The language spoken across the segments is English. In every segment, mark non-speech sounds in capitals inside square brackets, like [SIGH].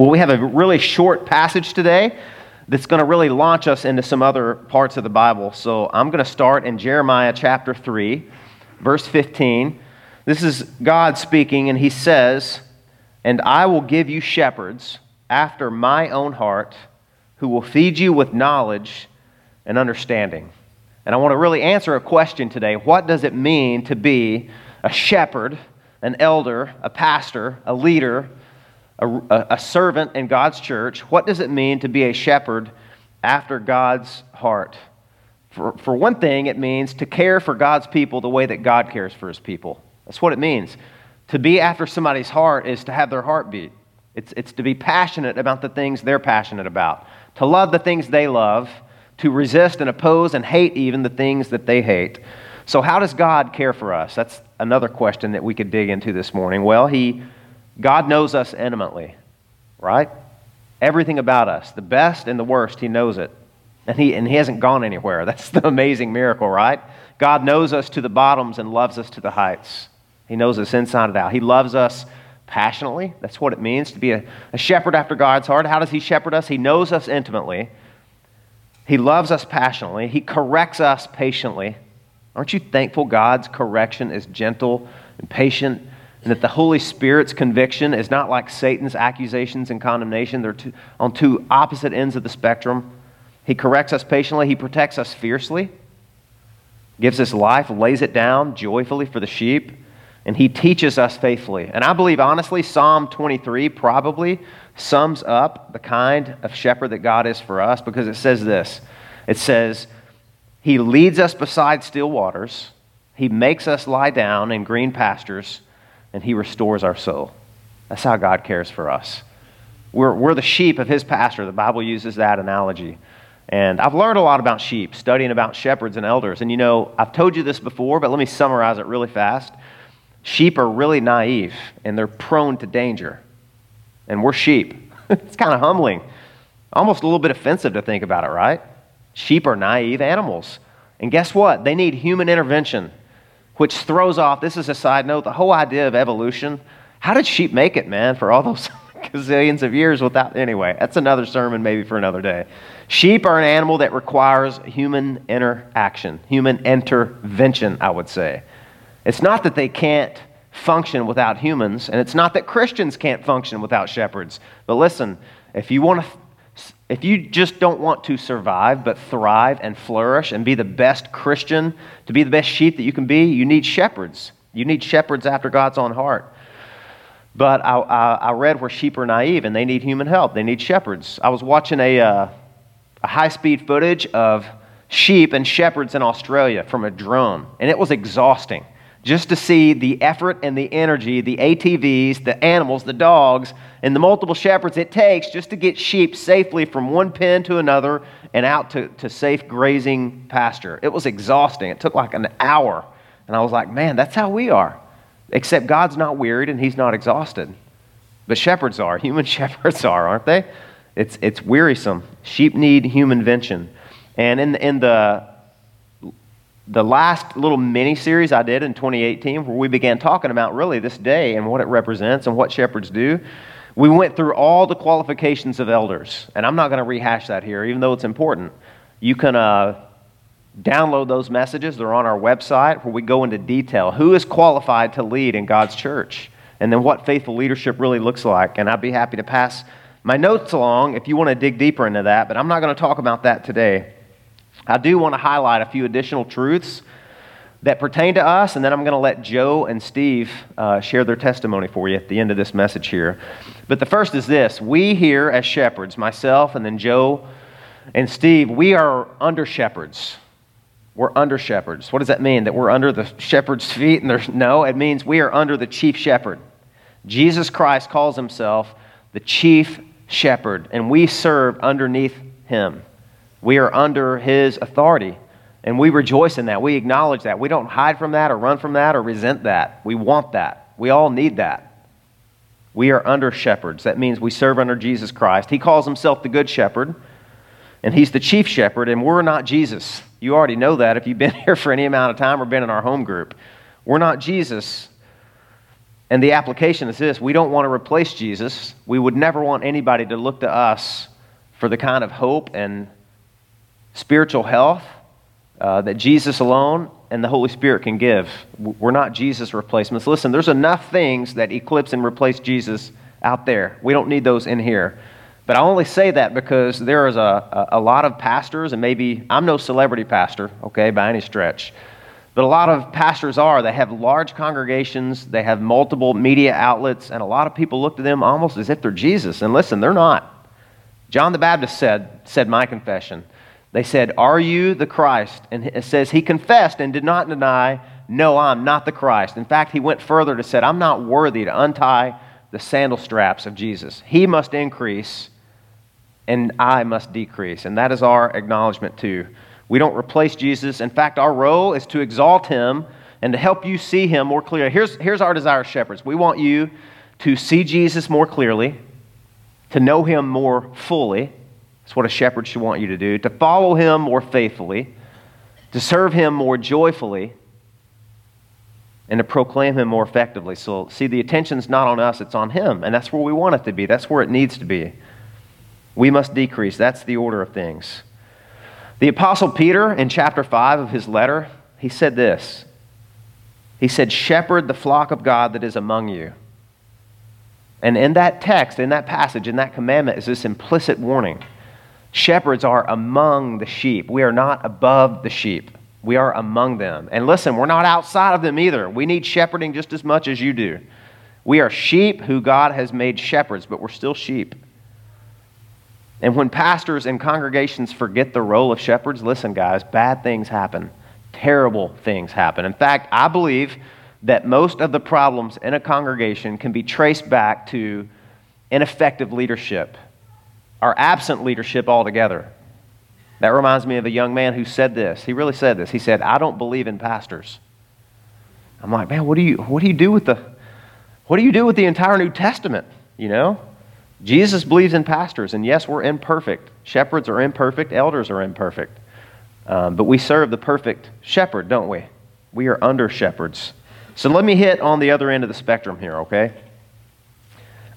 Well, we have a really short passage today that's going to really launch us into some other parts of the Bible. So I'm going to start in Jeremiah chapter 3, verse 15. This is God speaking, and he says, And I will give you shepherds after my own heart who will feed you with knowledge and understanding. And I want to really answer a question today. What does it mean to be a shepherd, an elder, a pastor, a leader? A, a servant in God's church, what does it mean to be a shepherd after God's heart? For, for one thing, it means to care for God's people the way that God cares for his people. That's what it means. To be after somebody's heart is to have their heart beat. It's, it's to be passionate about the things they're passionate about, to love the things they love, to resist and oppose and hate even the things that they hate. So, how does God care for us? That's another question that we could dig into this morning. Well, He God knows us intimately, right? Everything about us, the best and the worst, He knows it. And he, and he hasn't gone anywhere. [LAUGHS] That's the amazing miracle, right? God knows us to the bottoms and loves us to the heights. He knows us inside and out. He loves us passionately. That's what it means to be a, a shepherd after God's heart. How does He shepherd us? He knows us intimately. He loves us passionately. He corrects us patiently. Aren't you thankful God's correction is gentle and patient and that the Holy Spirit's conviction is not like Satan's accusations and condemnation. They're two, on two opposite ends of the spectrum. He corrects us patiently, He protects us fiercely, gives us life, lays it down joyfully for the sheep, and He teaches us faithfully. And I believe, honestly, Psalm 23 probably sums up the kind of shepherd that God is for us because it says this it says, He leads us beside still waters, He makes us lie down in green pastures and he restores our soul. That's how God cares for us. We're, we're the sheep of his pasture. The Bible uses that analogy. And I've learned a lot about sheep, studying about shepherds and elders. And you know, I've told you this before, but let me summarize it really fast. Sheep are really naive and they're prone to danger. And we're sheep. [LAUGHS] it's kind of humbling, almost a little bit offensive to think about it, right? Sheep are naive animals. And guess what? They need human intervention which throws off, this is a side note, the whole idea of evolution. How did sheep make it, man, for all those [LAUGHS] gazillions of years without, anyway, that's another sermon maybe for another day. Sheep are an animal that requires human interaction, human intervention, I would say. It's not that they can't function without humans, and it's not that Christians can't function without shepherds. But listen, if you want to if you just don't want to survive, but thrive and flourish and be the best Christian, to be the best sheep that you can be, you need shepherds. You need shepherds after God's own heart. But I, I, I read where sheep are naive and they need human help. They need shepherds. I was watching a, uh, a high speed footage of sheep and shepherds in Australia from a drone, and it was exhausting just to see the effort and the energy, the ATVs, the animals, the dogs, and the multiple shepherds it takes just to get sheep safely from one pen to another and out to, to safe grazing pasture. It was exhausting. It took like an hour. And I was like, man, that's how we are. Except God's not wearied and He's not exhausted. But shepherds are. [LAUGHS] Human shepherds are, aren't they? It's, it's wearisome. Sheep need human vention. And in, in the the last little mini series I did in 2018, where we began talking about really this day and what it represents and what shepherds do, we went through all the qualifications of elders. And I'm not going to rehash that here, even though it's important. You can uh, download those messages, they're on our website, where we go into detail. Who is qualified to lead in God's church? And then what faithful leadership really looks like. And I'd be happy to pass my notes along if you want to dig deeper into that, but I'm not going to talk about that today. I do want to highlight a few additional truths that pertain to us, and then I'm going to let Joe and Steve uh, share their testimony for you at the end of this message here. But the first is this we here as shepherds, myself and then Joe and Steve, we are under shepherds. We're under shepherds. What does that mean? That we're under the shepherd's feet? And there's no, it means we are under the chief shepherd. Jesus Christ calls himself the chief shepherd, and we serve underneath him. We are under his authority. And we rejoice in that. We acknowledge that. We don't hide from that or run from that or resent that. We want that. We all need that. We are under shepherds. That means we serve under Jesus Christ. He calls himself the good shepherd, and he's the chief shepherd, and we're not Jesus. You already know that if you've been [LAUGHS] here for any amount of time or been in our home group. We're not Jesus. And the application is this we don't want to replace Jesus. We would never want anybody to look to us for the kind of hope and spiritual health uh, that Jesus alone and the Holy Spirit can give. We're not Jesus replacements. Listen, there's enough things that eclipse and replace Jesus out there. We don't need those in here. But I only say that because there is a, a, lot of pastors, and maybe I'm no celebrity pastor, okay, by any stretch. But a lot of pastors are. They have large congregations, they have multiple media outlets, and a lot of people look to them almost as if they're Jesus. And listen, they're not. John the Baptist said, said my confession. They said, Are you the Christ? And it says he confessed and did not deny, No, I'm not the Christ. In fact, he went further to say, I'm not worthy to untie the sandal straps of Jesus. He must increase and I must decrease. And that is our acknowledgement too. We don't replace Jesus. In fact, our role is to exalt him and to help you see him more clearly. Here's, here's our desire, shepherds. We want you to see Jesus more clearly, to know him more fully. That's what a shepherd should want you to do. To follow him more faithfully, to serve him more joyfully, and to proclaim him more effectively. So, see, the attention's not on us, it's on him. And that's where we want it to be. That's where it needs to be. We must decrease. That's the order of things. The Apostle Peter, in chapter 5 of his letter, he said this He said, Shepherd the flock of God that is among you. And in that text, in that passage, in that commandment, is this implicit warning. Shepherds are among the sheep. We are not above the sheep. We are among them. And listen, we're not outside of them either. We need shepherding just as much as you do. We are sheep who God has made shepherds, but we're still sheep. And when pastors and congregations forget the role of shepherds, listen, guys, bad things happen. Terrible things happen. In fact, I believe that most of the problems in a congregation can be traced back to ineffective leadership or absent leadership altogether. That reminds me of a young man who said this. He really said this. He said, I don't believe in pastors. I'm like, man, what do you, what do, you do with the, what do you do with the entire New Testament? You know? Jesus believes in pastors, and yes, we're imperfect. Shepherds are imperfect, elders are imperfect. Um, but we serve the perfect shepherd, don't we? We are under shepherds. So let me hit on the other end of the spectrum here, okay?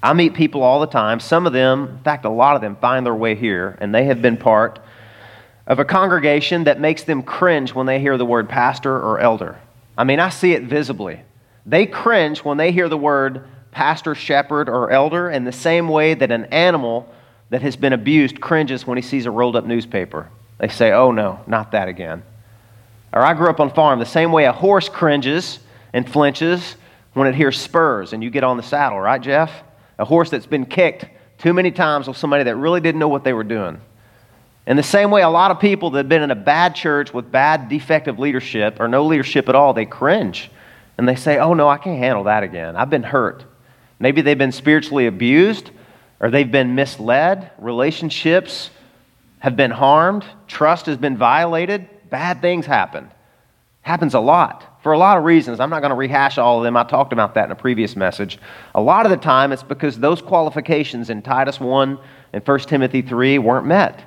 I meet people all the time. Some of them, in fact, a lot of them, find their way here, and they have been part of a congregation that makes them cringe when they hear the word pastor or elder. I mean, I see it visibly. They cringe when they hear the word pastor, shepherd, or elder in the same way that an animal that has been abused cringes when he sees a rolled up newspaper. They say, oh no, not that again. Or I grew up on a farm, the same way a horse cringes and flinches when it hears spurs and you get on the saddle, right, Jeff? A horse that's been kicked too many times with somebody that really didn't know what they were doing. In the same way, a lot of people that have been in a bad church with bad, defective leadership or no leadership at all, they cringe and they say, Oh, no, I can't handle that again. I've been hurt. Maybe they've been spiritually abused or they've been misled. Relationships have been harmed. Trust has been violated. Bad things happen. Happens a lot for a lot of reasons. I'm not going to rehash all of them. I talked about that in a previous message. A lot of the time, it's because those qualifications in Titus 1 and 1 Timothy 3 weren't met.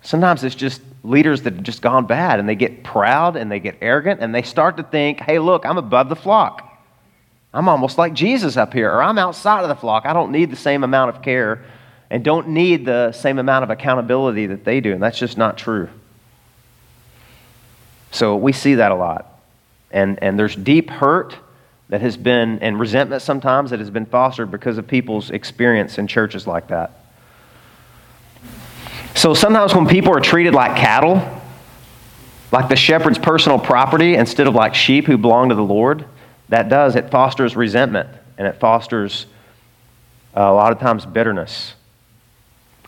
Sometimes it's just leaders that have just gone bad and they get proud and they get arrogant and they start to think, hey, look, I'm above the flock. I'm almost like Jesus up here, or I'm outside of the flock. I don't need the same amount of care and don't need the same amount of accountability that they do. And that's just not true. So we see that a lot. And, and there's deep hurt that has been, and resentment sometimes that has been fostered because of people's experience in churches like that. So sometimes when people are treated like cattle, like the shepherd's personal property instead of like sheep who belong to the Lord, that does, it fosters resentment and it fosters uh, a lot of times bitterness.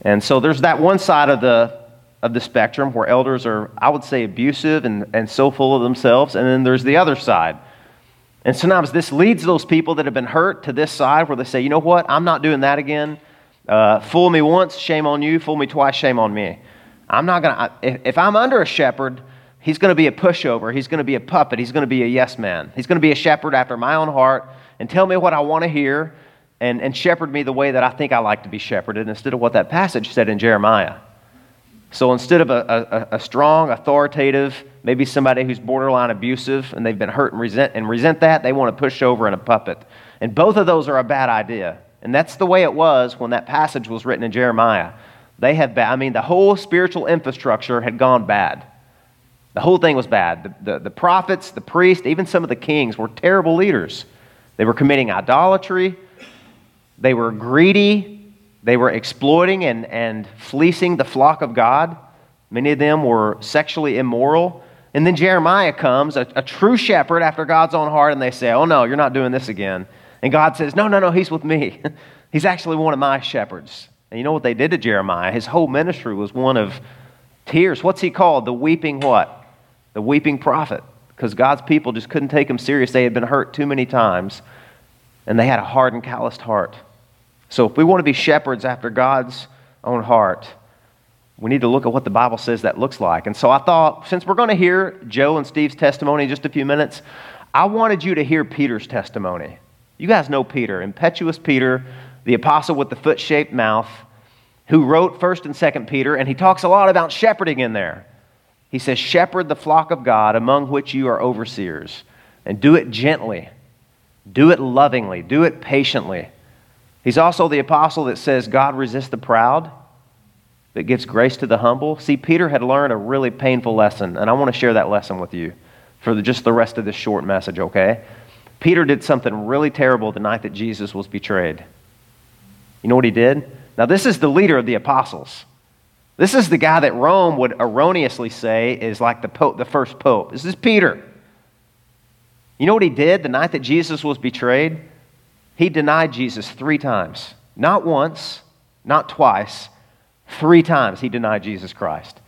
And so there's that one side of the, of the spectrum where elders are, I would say, abusive and, and so full of themselves. And then there's the other side. And sometimes this leads those people that have been hurt to this side where they say, you know what, I'm not doing that again. Uh, fool me once, shame on you. Fool me twice, shame on me. I'm not going to, if, if I'm under a shepherd, He's going to be a pushover. He's going to be a puppet. He's going to be a yes man. He's going to be a shepherd after my own heart and tell me what I want to hear and, and shepherd me the way that I think I like to be shepherded instead of what that passage said in Jeremiah. So instead of a, a, a strong, authoritative maybe somebody who's borderline abusive and they've been hurt and resent, and resent that, they want to push over in a puppet. And both of those are a bad idea. And that's the way it was when that passage was written in Jeremiah. They had bad, I mean, the whole spiritual infrastructure had gone bad. The whole thing was bad. The, the, the prophets, the priests, even some of the kings were terrible leaders. They were committing idolatry, they were greedy, they were exploiting and, and fleecing the flock of God. Many of them were sexually immoral. And then Jeremiah comes, a, a true shepherd after God's own heart, and they say, Oh, no, you're not doing this again. And God says, No, no, no, he's with me. [LAUGHS] he's actually one of my shepherds. And you know what they did to Jeremiah? His whole ministry was one of tears. What's he called? The weeping what? The weeping prophet. Because God's people just couldn't take him serious. They had been hurt too many times, and they had a hard and calloused heart. So if we want to be shepherds after God's own heart, we need to look at what the Bible says that looks like. And so I thought, since we're going to hear Joe and Steve's testimony in just a few minutes, I wanted you to hear Peter's testimony. You guys know Peter, impetuous Peter, the apostle with the foot shaped mouth, who wrote 1st and 2nd Peter, and he talks a lot about shepherding in there. He says, Shepherd the flock of God among which you are overseers, and do it gently, do it lovingly, do it patiently. He's also the apostle that says, God resists the proud, but gives grace to the humble. See, Peter had learned a really painful lesson, and I want to share that lesson with you for the, just the rest of this short message, okay? Peter did something really terrible the night that Jesus was betrayed. You know what he did? Now, this is the leader of the apostles. This is the guy that Rome would erroneously say is like the, pope, the first pope. This is Peter. You know what he did the night that Jesus was betrayed? He denied Jesus three times. Not once, not twice, three times he denied Jesus Christ.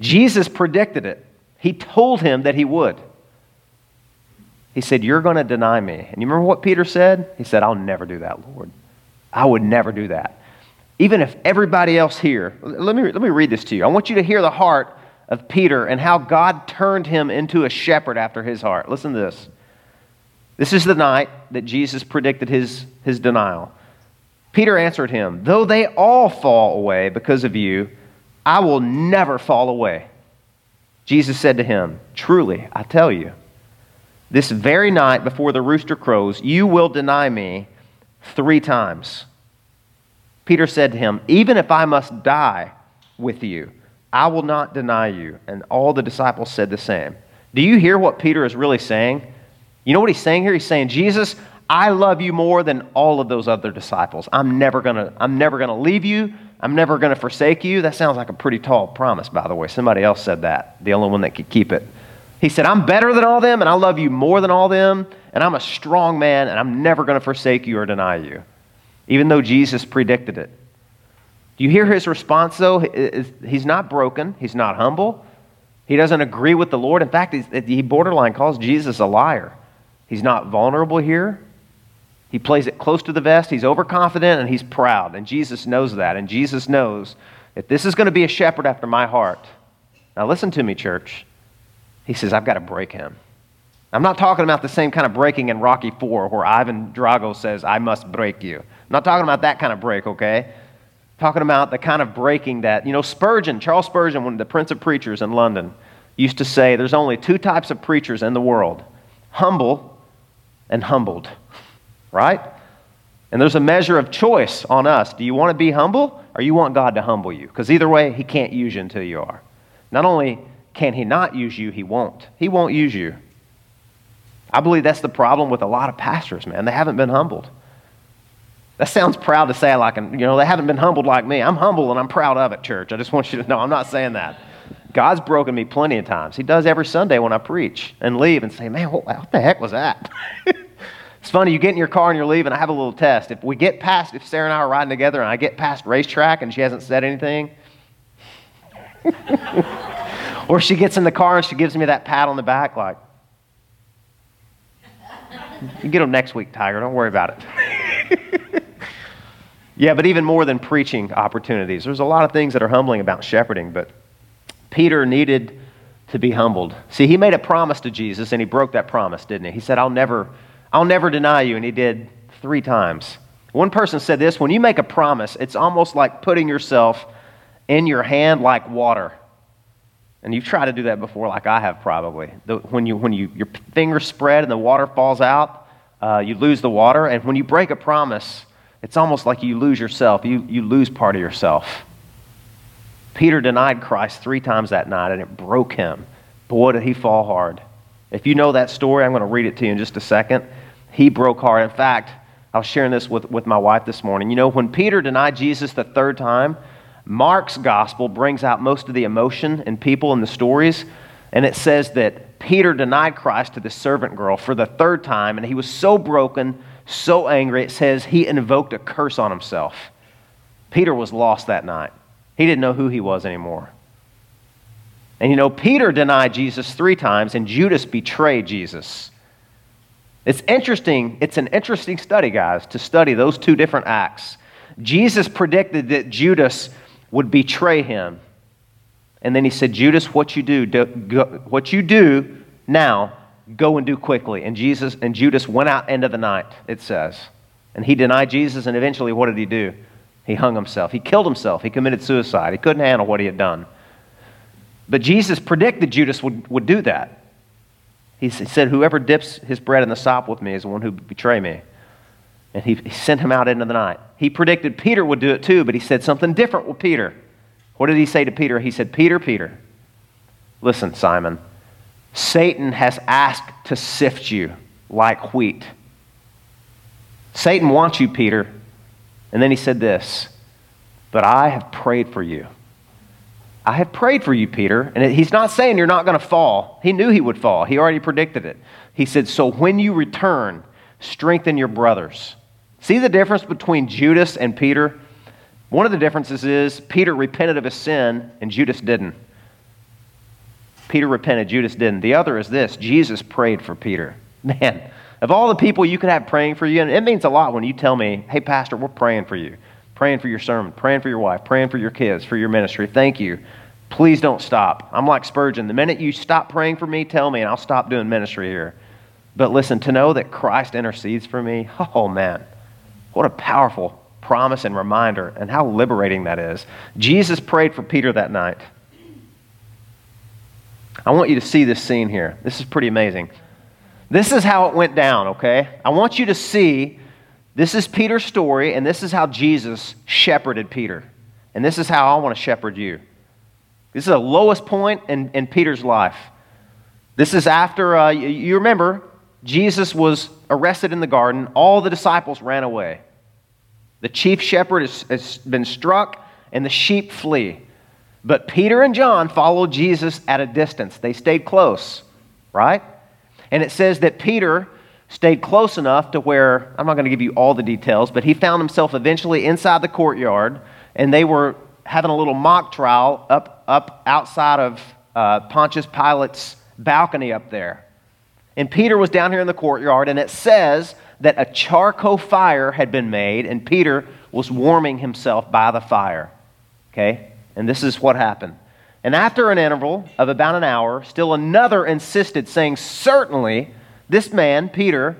Jesus predicted it. He told him that he would. He said, You're going to deny me. And you remember what Peter said? He said, I'll never do that, Lord. I would never do that. Even if everybody else here, let me, let me read this to you. I want you to hear the heart of Peter and how God turned him into a shepherd after his heart. Listen to this. This is the night that Jesus predicted his, his denial. Peter answered him, Though they all fall away because of you, I will never fall away. Jesus said to him, Truly, I tell you, this very night before the rooster crows, you will deny me three times. Peter said to him, Even if I must die with you, I will not deny you. And all the disciples said the same. Do you hear what Peter is really saying? You know what he's saying here? He's saying, Jesus, I love you more than all of those other disciples. I'm never gonna, I'm never gonna leave you. I'm never gonna forsake you. That sounds like a pretty tall promise, by the way. Somebody else said that, the only one that could keep it. He said, I'm better than all them, and I love you more than all them, and I'm a strong man, and I'm never to forsake you or deny you, even though Jesus predicted it. Do you hear his response, though? He's not broken, he's not humble, he doesn't agree with the Lord. In fact, he borderline calls Jesus a liar. He's not vulnerable here. He plays it close to the vest. He's overconfident and he's proud. And Jesus knows that. And Jesus knows that this is going to be a shepherd after my heart. Now, listen to me, church. He says, I've got to break him. I'm not talking about the same kind of breaking in Rocky 4 where Ivan Drago says, I must break you. I'm not talking about that kind of break, okay? I'm talking about the kind of breaking that, you know, Spurgeon, Charles Spurgeon, one of the Prince of Preachers in London, used to say there's only two types of preachers in the world humble and humbled, right? And there's a measure of choice on us. Do you want to be humble or you want God to humble you? Because either way, He can't use you until you are. Not only can he not use you? He won't. He won't use you. I believe that's the problem with a lot of pastors, man. They haven't been humbled. That sounds proud to say, like, you know, they haven't been humbled like me. I'm humble and I'm proud of it, church. I just want you to know I'm not saying that. God's broken me plenty of times. He does every Sunday when I preach and leave and say, man, what, what the heck was that? [LAUGHS] it's funny, you get in your car and you're leaving. I have a little test. If we get past, if Sarah and I are riding together and I get past RaceTrac and she hasn't said anything, [LAUGHS] or she gets in the car and she gives me that pat on the back, like, [LAUGHS] you get them next week, Tiger. Don't worry about it. yeah, but even more than preaching opportunities, there's a lot of things that are humbling about shepherding, but Peter needed to be humbled. See, he made a promise to Jesus and he broke that promise, didn't he? He said, I'll never, I'll never deny you, and he did three times. One person said this when you make a promise, it's almost like putting yourself in your hand like water. And you've tried to do that before, like I have probably. The, when you, when you, your fingers spread and the water falls out, uh, you lose the water. And when you break a promise, it's almost like you lose yourself. You, you lose part of yourself. Peter denied Christ three times that night, and it broke him. Boy, did he fall hard. If you know that story, I'm going to read it to you in just a second. He broke hard. In fact, I was sharing this with, with my wife this morning. You know, when Peter denied Jesus the third time, Mark's gospel brings out most of the emotion in people in the stories, and it says that Peter denied Christ to the servant girl for the third time, and he was so broken, so angry, it says he invoked a curse on himself. Peter was lost that night. He didn't know who he was anymore. And you know, Peter denied Jesus three times, and Judas betrayed Jesus. It's interesting. It's an interesting study, guys, to study those two different acts. Jesus predicted that Judas would betray him. And then he said, Judas, what you do, do go, what you do now, go and do quickly. And Jesus and Judas went out into the night, it says. And he denied Jesus, and eventually what did he do? He hung himself. He killed himself. He committed suicide. He couldn't handle what he had done. But Jesus predicted Judas would, would do that. He said, Whoever dips his bread in the sop with me is the one who betray me. And he, he sent him out into the night. He predicted Peter would do it too, but he said something different with Peter. What did he say to Peter? He said, Peter, Peter, listen, Simon, Satan has asked to sift you like wheat. Satan wants you, Peter. And then he said this, but I have prayed for you. I have prayed for you, Peter. And he's not saying you're not going to fall. He knew he would fall, he already predicted it. He said, So when you return, strengthen your brothers. See the difference between Judas and Peter? One of the differences is Peter repented of his sin and Judas didn't. Peter repented, Judas didn't. The other is this Jesus prayed for Peter. Man, of all the people you could have praying for you, and it means a lot when you tell me, hey, Pastor, we're praying for you, praying for your sermon, praying for your wife, praying for your kids, for your ministry. Thank you. Please don't stop. I'm like Spurgeon. The minute you stop praying for me, tell me, and I'll stop doing ministry here. But listen, to know that Christ intercedes for me, oh man, what a powerful promise and reminder, and how liberating that is. Jesus prayed for Peter that night. I want you to see this scene here. This is pretty amazing. This is how it went down, okay? I want you to see this is Peter's story, and this is how Jesus shepherded Peter. And this is how I want to shepherd you. This is the lowest point in, in Peter's life. This is after, uh, you remember, Jesus was arrested in the garden. All the disciples ran away. The chief shepherd has, has been struck, and the sheep flee. But Peter and John followed Jesus at a distance. They stayed close, right? And it says that Peter stayed close enough to where, I'm not going to give you all the details, but he found himself eventually inside the courtyard, and they were having a little mock trial up, up outside of uh, Pontius Pilate's balcony up there. And Peter was down here in the courtyard, and it says that a charcoal fire had been made, and Peter was warming himself by the fire. Okay? And this is what happened. And after an interval of about an hour, still another insisted, saying, Certainly, this man, Peter,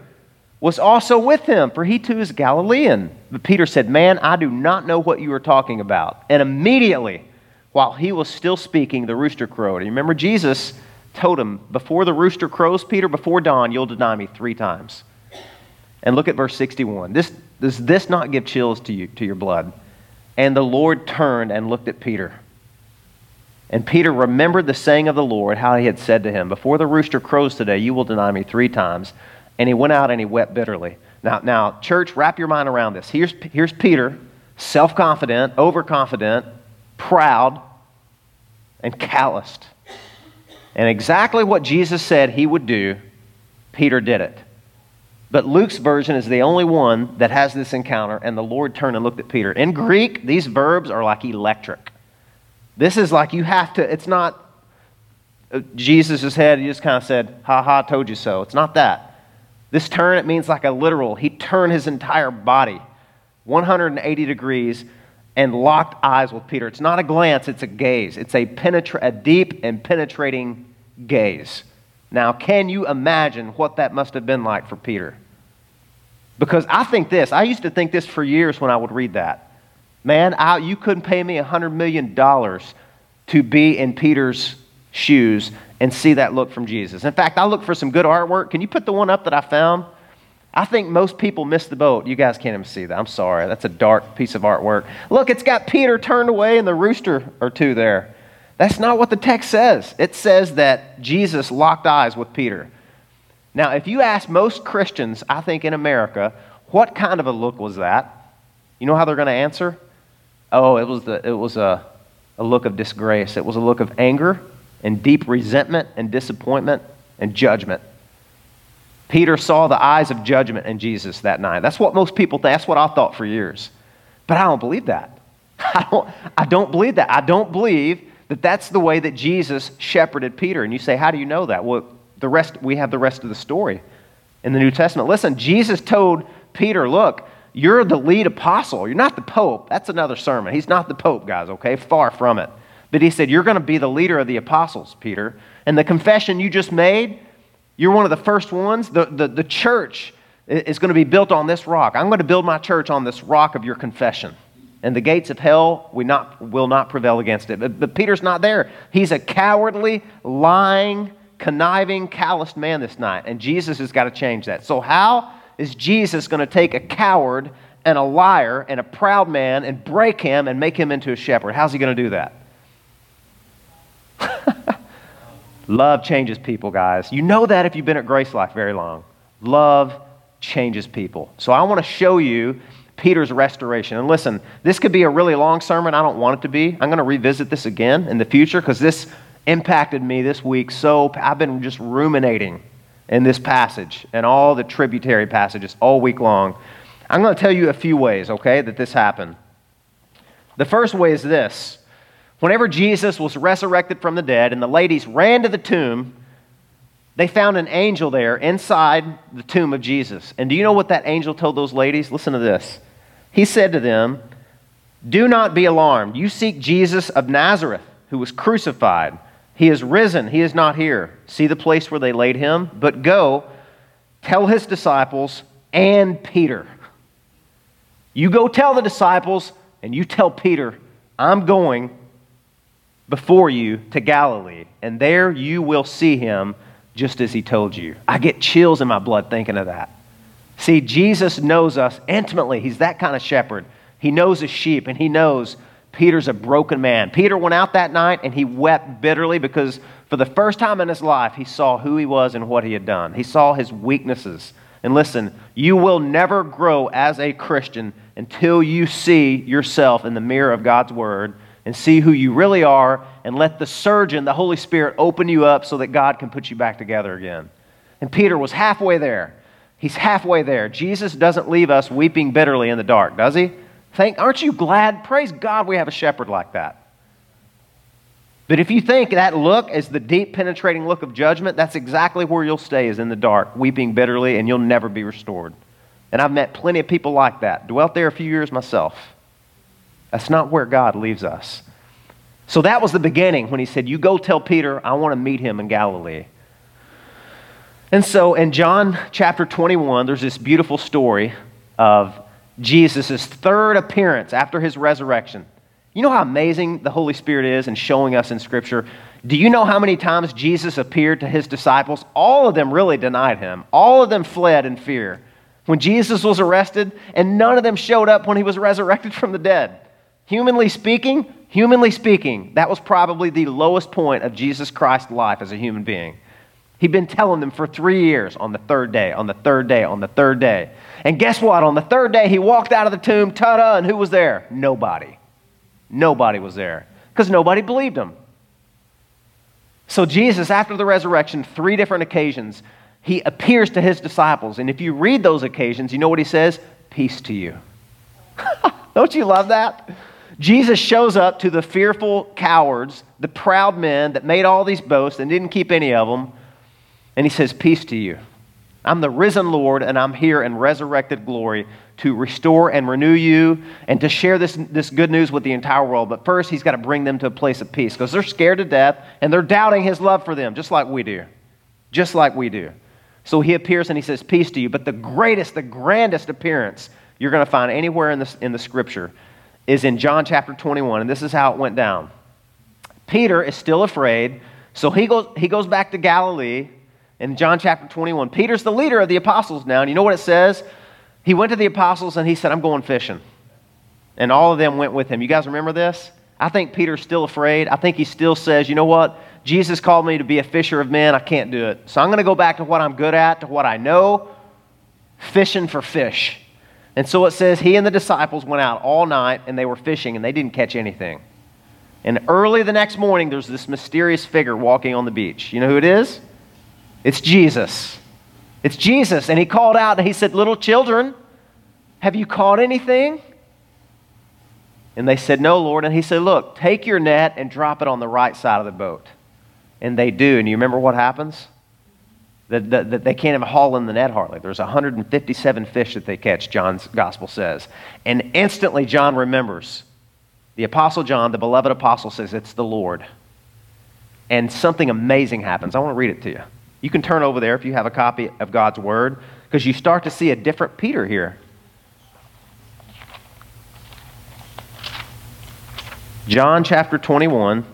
was also with him, for he too is Galilean. But Peter said, Man, I do not know what you are talking about. And immediately, while he was still speaking, the rooster crowed. You remember Jesus told him, Before the rooster crows, Peter, before dawn, you'll deny me three times. And look at verse 61. This, does this not give chills to you, to your blood? And the Lord turned and looked at Peter. And Peter remembered the saying of the Lord, how he had said to him, Before the rooster crows today, you will deny me three times. And he went out and he wept bitterly. Now, now church, wrap your mind around this. Here's, here's Peter, self confident, overconfident, proud, and calloused. And exactly what Jesus said he would do, Peter did it. But Luke's version is the only one that has this encounter, and the Lord turned and looked at Peter. In Greek, these verbs are like electric. This is like you have to, it's not uh, Jesus' head, he just kind of said, ha ha, told you so. It's not that. This turn, it means like a literal. He turned his entire body 180 degrees and locked eyes with Peter. It's not a glance, it's a gaze. It's a, penetra- a deep and penetrating gaze. Now, can you imagine what that must have been like for Peter? Because I think this, I used to think this for years when I would read that. Man, I, you couldn't pay me $100 million to be in Peter's shoes and see that look from Jesus. In fact, I look for some good artwork. Can you put the one up that I found? I think most people miss the boat. You guys can't even see that. I'm sorry. That's a dark piece of artwork. Look, it's got Peter turned away and the rooster or two there. That's not what the text says. It says that Jesus locked eyes with Peter. Now, if you ask most Christians, I think in America, what kind of a look was that? You know how they're going to answer? Oh, it was, the, it was a, a look of disgrace. It was a look of anger and deep resentment and disappointment and judgment. Peter saw the eyes of judgment in Jesus that night. That's what most people think. That's what I thought for years. But I don't believe that. [LAUGHS] I don't, I don't believe that. I don't believe that that's the way that Jesus shepherded Peter. And you say, how do you know that? Well, the rest, we have the rest of the story in the New Testament. Listen, Jesus told Peter, look, you're the lead apostle. You're not the pope. That's another sermon. He's not the pope, guys, okay? Far from it. But he said, You're going to be the leader of the apostles, Peter. And the confession you just made, you're one of the first ones. The, the, the church is going to be built on this rock. I'm going to build my church on this rock of your confession. And the gates of hell we not, will not prevail against it. But, but Peter's not there. He's a cowardly, lying, conniving, calloused man this night. And Jesus has got to change that. So, how is Jesus going to take a coward and a liar and a proud man and break him and make him into a shepherd? How's he going to do that? [LAUGHS] Love changes people, guys. You know that if you've been at Grace Life very long. Love changes people. So I want to show you Peter's restoration. And listen, this could be a really long sermon. I don't want it to be. I'm going to revisit this again in the future because this impacted me this week so I've been just ruminating in this passage and all the tributary passages all week long. I'm going to tell you a few ways, okay, that this happened. The first way is this Whenever Jesus was resurrected from the dead and the ladies ran to the tomb, they found an angel there inside the tomb of Jesus. And do you know what that angel told those ladies? Listen to this. He said to them, Do not be alarmed. You seek Jesus of Nazareth, who was crucified. He is risen. He is not here. See the place where they laid him? But go, tell his disciples and Peter. You go tell the disciples, and you tell Peter, I'm going before you to Galilee, and there you will see him just as he told you. I get chills in my blood thinking of that. See, Jesus knows us intimately. He's that kind of shepherd. He knows his sheep, and he knows Peter's a broken man. Peter went out that night and he wept bitterly because for the first time in his life, he saw who he was and what he had done. He saw his weaknesses. And listen, you will never grow as a Christian until you see yourself in the mirror of God's word and see who you really are and let the surgeon, the Holy Spirit, open you up so that God can put you back together again. And Peter was halfway there. He's halfway there. Jesus doesn't leave us weeping bitterly in the dark, does he? Thank, aren't you glad? Praise God we have a shepherd like that. But if you think that look is the deep, penetrating look of judgment, that's exactly where you'll stay, is in the dark, weeping bitterly, and you'll never be restored. And I've met plenty of people like that. Dwelt there a few years myself. That's not where God leaves us. So that was the beginning when he said, You go tell Peter, I want to meet him in Galilee. And so in John chapter 21, there's this beautiful story of Jesus' third appearance after his resurrection. You know how amazing the Holy Spirit is in showing us in Scripture? Do you know how many times Jesus appeared to his disciples? All of them really denied him, all of them fled in fear when Jesus was arrested, and none of them showed up when he was resurrected from the dead. Humanly speaking, humanly speaking, that was probably the lowest point of Jesus Christ's life as a human being. He'd been telling them for three years on the third day, on the third day, on the third day. And guess what? On the third day, he walked out of the tomb, ta and who was there? Nobody. Nobody was there because nobody believed him. So, Jesus, after the resurrection, three different occasions, he appears to his disciples. And if you read those occasions, you know what he says? Peace to you. [LAUGHS] Don't you love that? Jesus shows up to the fearful cowards, the proud men that made all these boasts and didn't keep any of them, and he says, Peace to you. I'm the risen Lord, and I'm here in resurrected glory to restore and renew you and to share this, this good news with the entire world. But first, he's got to bring them to a place of peace because they're scared to death and they're doubting his love for them, just like we do. Just like we do. So he appears and he says, Peace to you. But the greatest, the grandest appearance you're going to find anywhere in the, in the scripture is in John chapter 21, and this is how it went down. Peter is still afraid, So he goes, he goes back to Galilee in John chapter 21. Peter's the leader of the apostles now. And you know what it says? He went to the apostles and he said, I'm going fishing. And all of them went with him. You guys remember this? I think Peter's still afraid. I think he still says, you know what? Jesus called me to be a fisher of men. I can't do it. So I'm going to go back to what I'm good at, to what I know fishing for fish. And so it says he and the disciples went out all night and they were fishing and they didn't catch anything. And early the next morning, there's this mysterious figure walking on the beach. You know who it is? It's Jesus. It's Jesus. And he called out and he said, Little children, have you caught anything? And they said, No, Lord. And he said, Look, take your net and drop it on the right side of the boat. And they do. And you remember what happens? That, that, they can't even haul in the net hardly. There's 157 fish that they catch, John's gospel says. And instantly, John remembers. The apostle John, the beloved apostle, says, It's the Lord. And something amazing happens. I want to read it to you. You can turn over there if you have a copy of God's word, because you start to see a different Peter here. John chapter 21.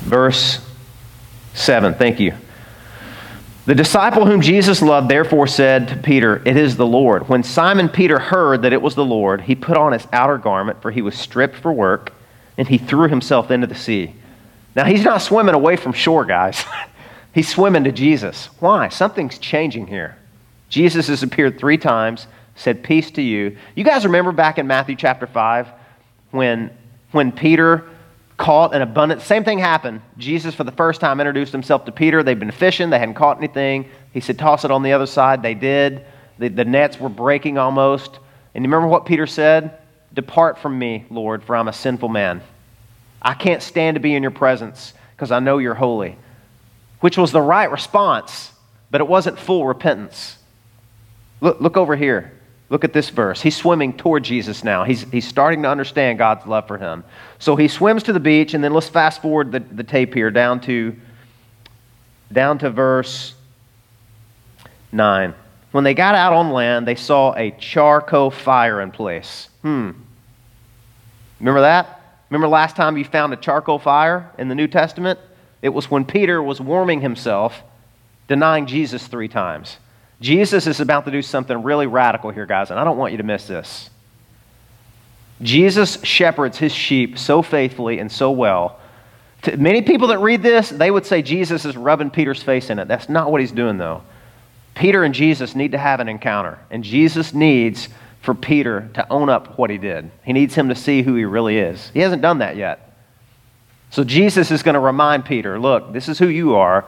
Verse 7. Thank you. The disciple whom Jesus loved therefore said to Peter, It is the Lord. When Simon Peter heard that it was the Lord, he put on his outer garment, for he was stripped for work, and he threw himself into the sea. Now, he's not swimming away from shore, guys. [LAUGHS] he's swimming to Jesus. Why? Something's changing here. Jesus has appeared three times, said, Peace to you. You guys remember back in Matthew chapter 5 when, when Peter caught an abundant. Same thing happened. Jesus, for the first time, introduced himself to Peter. They'd been fishing, they hadn't caught anything. He said, Toss it on the other side. They did. The, the nets were breaking almost. And you remember what Peter said? Depart from me, Lord, for I'm a sinful man. I can't stand to be in your presence because I know you're holy. Which was the right response, but it wasn't full repentance. Look, look over here. Look at this verse. He's swimming toward Jesus now. He's, he's starting to understand God's love for him. So he swims to the beach, and then let's fast forward the, the tape here down to, down to verse 9. When they got out on land, they saw a charcoal fire in place. Hmm. Remember that? Remember last time you found a charcoal fire in the New Testament? It was when Peter was warming himself, denying Jesus three times. Jesus is about to do something really radical here, guys, and I don't want you to miss this. Jesus shepherds his sheep so faithfully and so well. To many people that read this, they would say Jesus is rubbing Peter's face in it. That's not what he's doing, though. Peter and Jesus need to have an encounter, and Jesus needs for Peter to own up what he did. He needs him to see who he really is. He hasn't done that yet. So Jesus is going to remind Peter look, this is who you are.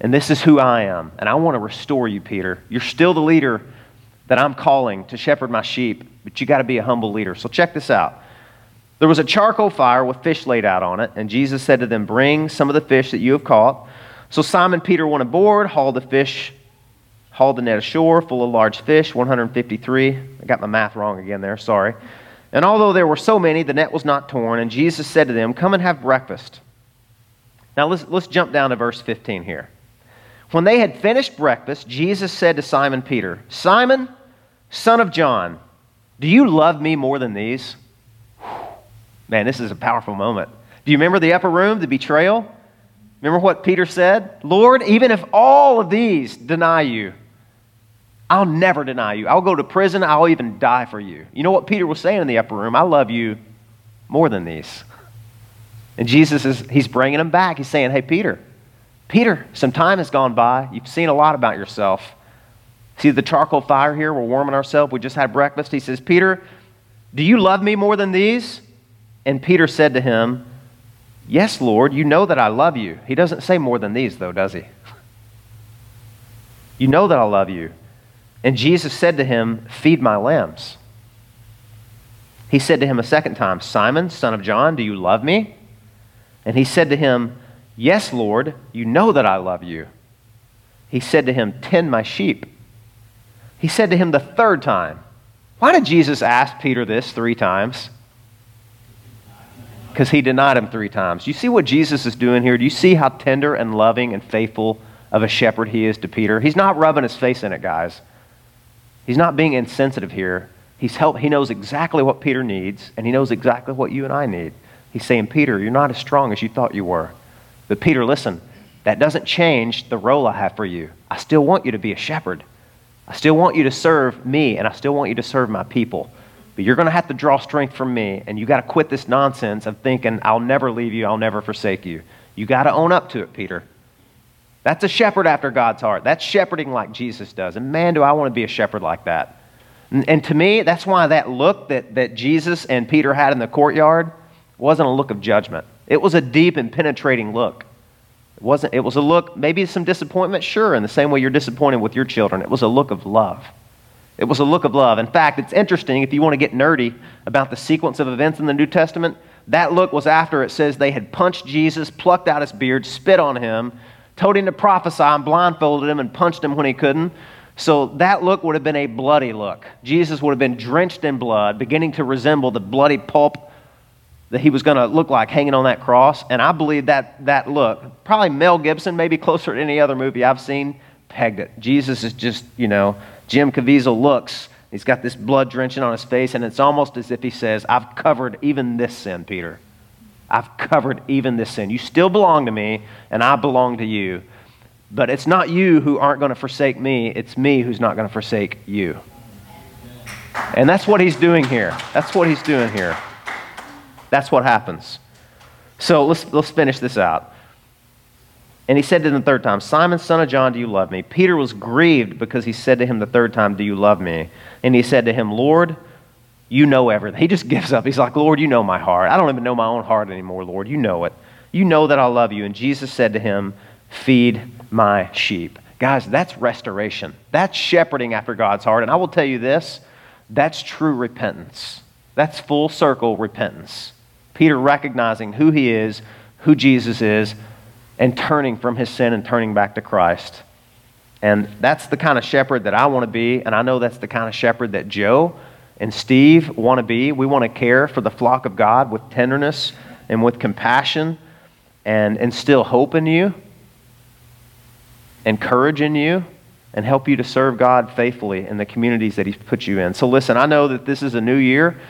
And this is who I am. And I want to restore you, Peter. You're still the leader that I'm calling to shepherd my sheep, but you got to be a humble leader. So check this out. There was a charcoal fire with fish laid out on it, and Jesus said to them, Bring some of the fish that you have caught. So Simon Peter went aboard, hauled the fish, hauled the net ashore full of large fish, 153. I got my math wrong again there, sorry. And although there were so many, the net was not torn, and Jesus said to them, Come and have breakfast. Now let's, let's jump down to verse 15 here. When they had finished breakfast, Jesus said to Simon Peter, Simon, son of John, do you love me more than these? Man, this is a powerful moment. Do you remember the upper room, the betrayal? Remember what Peter said? Lord, even if all of these deny you, I'll never deny you. I'll go to prison. I'll even die for you. You know what Peter was saying in the upper room? I love you more than these. And Jesus is, he's bringing him back. He's saying, Hey, Peter, Peter, some time has gone by. You've seen a lot about yourself. See the charcoal fire here? We're warming ourselves. We just had breakfast. He says, Peter, do you love me more than these? And Peter said to him, Yes, Lord, you know that I love you. He doesn't say more than these, though, does he? [LAUGHS] You know that I love you. And Jesus said to him, Feed my lambs. He said to him a second time, Simon, son of John, do you love me? And he said to him, Yes, Lord, you know that I love you. He said to him, Tend my sheep. He said to him the third time, Why did Jesus ask Peter this three times? Because he denied him three times. You see what Jesus is doing here? Do you see how tender and loving and faithful of a shepherd he is to Peter? He's not rubbing his face in it, guys. He's not being insensitive here. He's help, he knows exactly what Peter needs, and he knows exactly what you and I need. He's saying, Peter, you're not as strong as you thought you were. But Peter, listen, that doesn't change the role I have for you. I still want you to be a shepherd. I still want you to serve me, and I still want you to serve my people. But you're going to have to draw strength from me, and you got to quit this nonsense of thinking, I'll never leave you, I'll never forsake you. You got to own up to it, Peter. That's a shepherd after God's heart. That's shepherding like Jesus does. And man, do I want to be a shepherd like that. And, and to me, that's why that look that, that Jesus and Peter had in the courtyard wasn't a look of judgment. It was a deep and penetrating look. It wasn't it was a look, maybe some disappointment, sure, in the same way you're disappointed with your children. It was a look of love. It was a look of love. In fact, it's interesting if you want to get nerdy about the sequence of events in the New Testament, that look was after it says they had punched Jesus, plucked out his beard, spit on him, told him to prophesy, and blindfolded him and punched him when he couldn't. So that look would have been a bloody look. Jesus would have been drenched in blood, beginning to resemble the bloody pulp that he was going to look like hanging on that cross. And I believe that that look, probably Mel Gibson, maybe closer to any other movie I've seen, pegged it. Jesus is just, you know, Jim Caviezel looks. He's got this blood drenching on his face, and it's almost as if he says, I've covered even this sin, Peter. I've covered even this sin. You still belong to me, and I belong to you. But it's not you who aren't going to forsake me, it's me who's not going to forsake you. And that's what he's doing here. That's what he's doing here. That's what happens. So let's, let's finish this out. And he said to him the third time, Simon, son of John, do you love me? Peter was grieved because he said to him the third time, Do you love me? And he said to him, Lord, you know everything. He just gives up. He's like, Lord, you know my heart. I don't even know my own heart anymore, Lord. You know it. You know that I love you. And Jesus said to him, Feed my sheep. Guys, that's restoration. That's shepherding after God's heart. And I will tell you this that's true repentance. That's full circle repentance. Peter recognizing who he is, who Jesus is, and turning from his sin and turning back to Christ. And that's the kind of shepherd that I want to be, and I know that's the kind of shepherd that Joe and Steve want to be. We want to care for the flock of God with tenderness and with compassion and instill hope in you, encourage in you, and help you to serve God faithfully in the communities that He's put you in. So, listen, I know that this is a new year.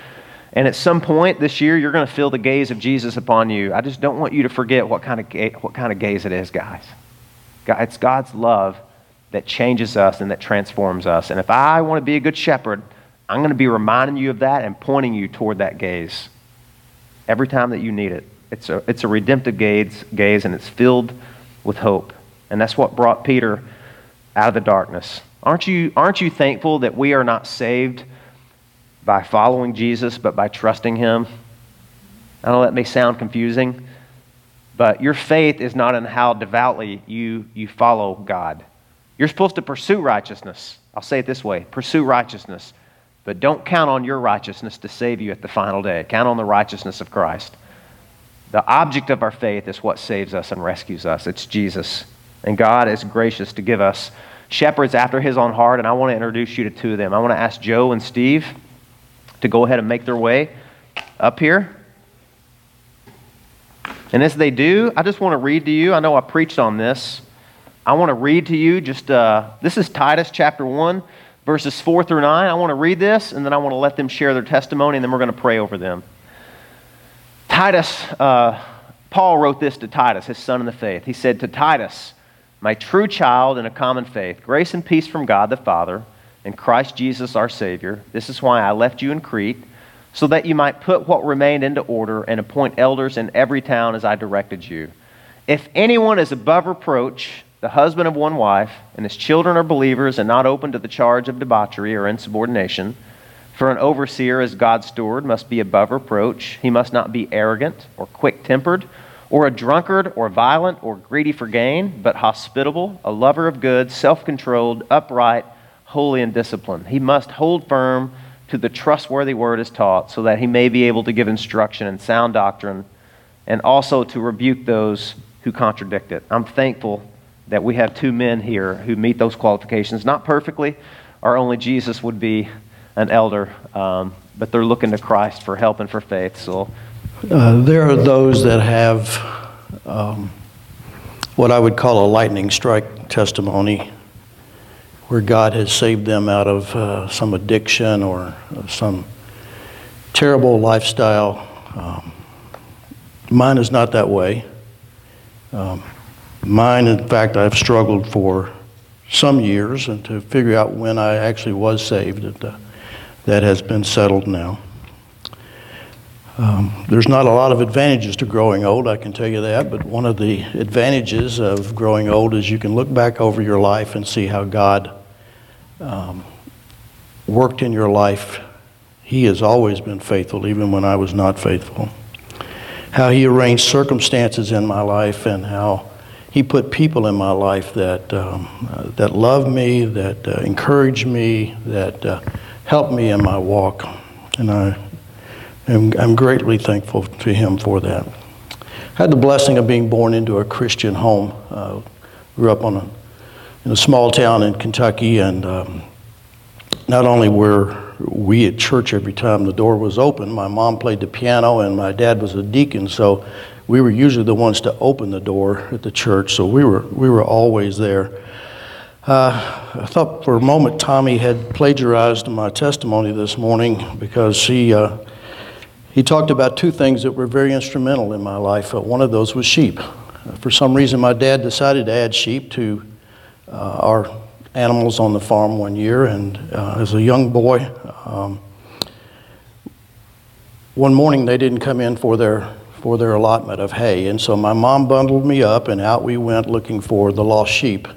And at some point this year, you're going to feel the gaze of Jesus upon you. I just don't want you to forget what kind of, ga- what kind of gaze it is, guys. It's God's love that changes us and that transforms us. And if I want to be a good shepherd, I'm going to be reminding you of that and pointing you toward that gaze every time that you need it. It's a, it's a redemptive gaze, gaze, and it's filled with hope. And that's what brought Peter out of the darkness. Aren't you, aren't you thankful that we are not saved? by following Jesus, but by trusting Him. I don't know that may sound confusing, but your faith is not in how devoutly you, you follow God. You're supposed to pursue righteousness. I'll say it this way pursue righteousness, but don't count on your righteousness to save you at the final day. Count on the righteousness of Christ. The object of our faith is what saves us and rescues us. It's Jesus. And God is gracious to give us shepherds after his own heart, and I want to introduce you to two of them. I want to ask Joe and Steve to go ahead and make their way up here. And as they do, I just want to read to you. I know I preached on this. I want to read to you just, uh, this is Titus chapter 1, verses 4 through 9. I want to read this, and then I want to let them share their testimony, and then we're going to pray over them. Titus, uh, Paul wrote this to Titus, his son in the faith. He said, To Titus, my true child in a common faith, grace and peace from God the Father and Christ Jesus our Savior. This is why I left you in Crete, so that you might put what remained into order and appoint elders in every town as I directed you. If anyone is above reproach, the husband of one wife, and his children are believers and not open to the charge of debauchery or insubordination, for an overseer as God's steward must be above reproach. He must not be arrogant or quick tempered, or a drunkard, or violent, or greedy for gain, but hospitable, a lover of good, self controlled, upright holy and disciplined. He must hold firm to the trustworthy word as taught, so that he may be able to give instruction in sound doctrine and also to rebuke those who contradict it. I'm thankful that we have two men here who meet those qualifications. Not perfectly, or only Jesus would be an elder, um, but they're looking to Christ for help and for faith. So, uh, there are those that have um, what I would call a lightning strike testimony where God has saved them out of uh, some addiction or some terrible lifestyle. Um, mine is not that way. Um, mine, in fact, I've struggled for some years and to figure out when I actually was saved. And, uh, that has been settled now. Um, there's not a lot of advantages to growing old, I can tell you that, but one of the advantages of growing old is you can look back over your life and see how God um, worked in your life. He has always been faithful, even when I was not faithful. How He arranged circumstances in my life and how He put people in my life that, um, uh, that loved me, that uh, encouraged me, that uh, helped me in my walk. And I am I'm greatly thankful to Him for that. I had the blessing of being born into a Christian home. Uh, grew up on a, in a small town in Kentucky, and um, not only were we at church every time the door was open, my mom played the piano, and my dad was a deacon, so we were usually the ones to open the door at the church, so we were, we were always there. Uh, I thought for a moment Tommy had plagiarized my testimony this morning because he, uh, he talked about two things that were very instrumental in my life. Uh, one of those was sheep. For some reason, my dad decided to add sheep to uh, our animals on the farm one year, and uh, as a young boy, um, one morning they didn't come in for their for their allotment of hay, and so my mom bundled me up, and out we went looking for the lost sheep.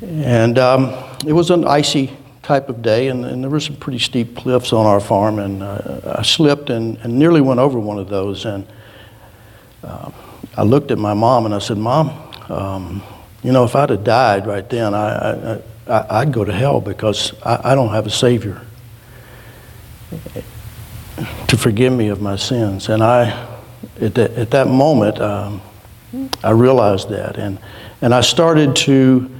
And um, it was an icy type of day, and, and, there were some pretty steep cliffs on our farm, and uh, I slipped and, and, nearly went over one of those. And uh, I looked at my mom and I said, Mom, um, you know, if I'd have died right then, I, I, would go to hell because I, I, don't have a Savior to forgive me of my sins. And I, at, that, at that moment, um, I realized that. And, and I started to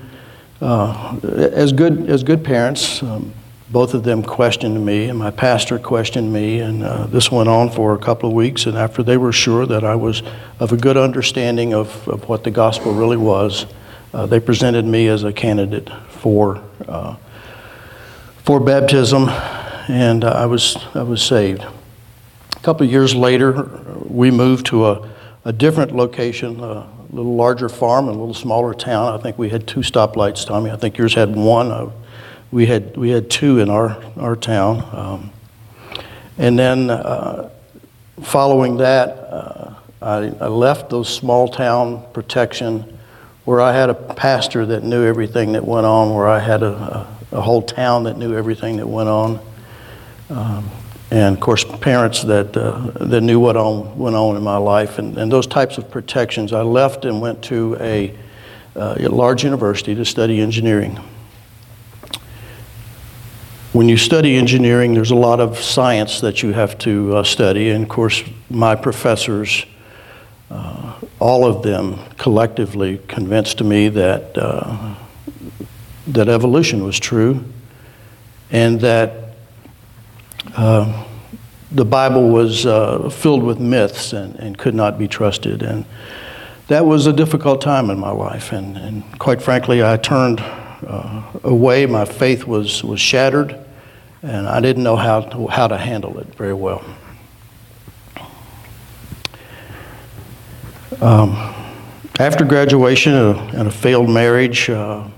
uh, as good as good parents, um, both of them questioned me, and my pastor questioned me, and uh, this went on for a couple of weeks. And after they were sure that I was of a good understanding of, of what the gospel really was, uh, they presented me as a candidate for uh, for baptism, and uh, I was I was saved. A couple of years later, we moved to a, a different location a little larger farm a little smaller town. I think we had two stoplights, Tommy. I think yours had one. Uh, we had we had two in our our town. Um, and then uh, following that, uh, I, I, left those small town protection where I had a pastor that knew everything that went on, where I had a, a, a whole town that knew everything that went on. Um, and of course parents that, uh, that knew what on, went on in my life and, and those types of protections. I left and went to a, uh, a large university to study engineering. When you study engineering, there's a lot of science that you have to uh, study, and of course, my professors, uh, all of them collectively convinced me that, uh, that evolution was true and that uh, the Bible was uh, filled with myths and, and could not be trusted. And that was a difficult time in my life. And, and quite frankly, I turned uh, away. My faith was, was shattered, and I didn't know how to, how to handle it very well. Um, after graduation and a failed marriage, uh,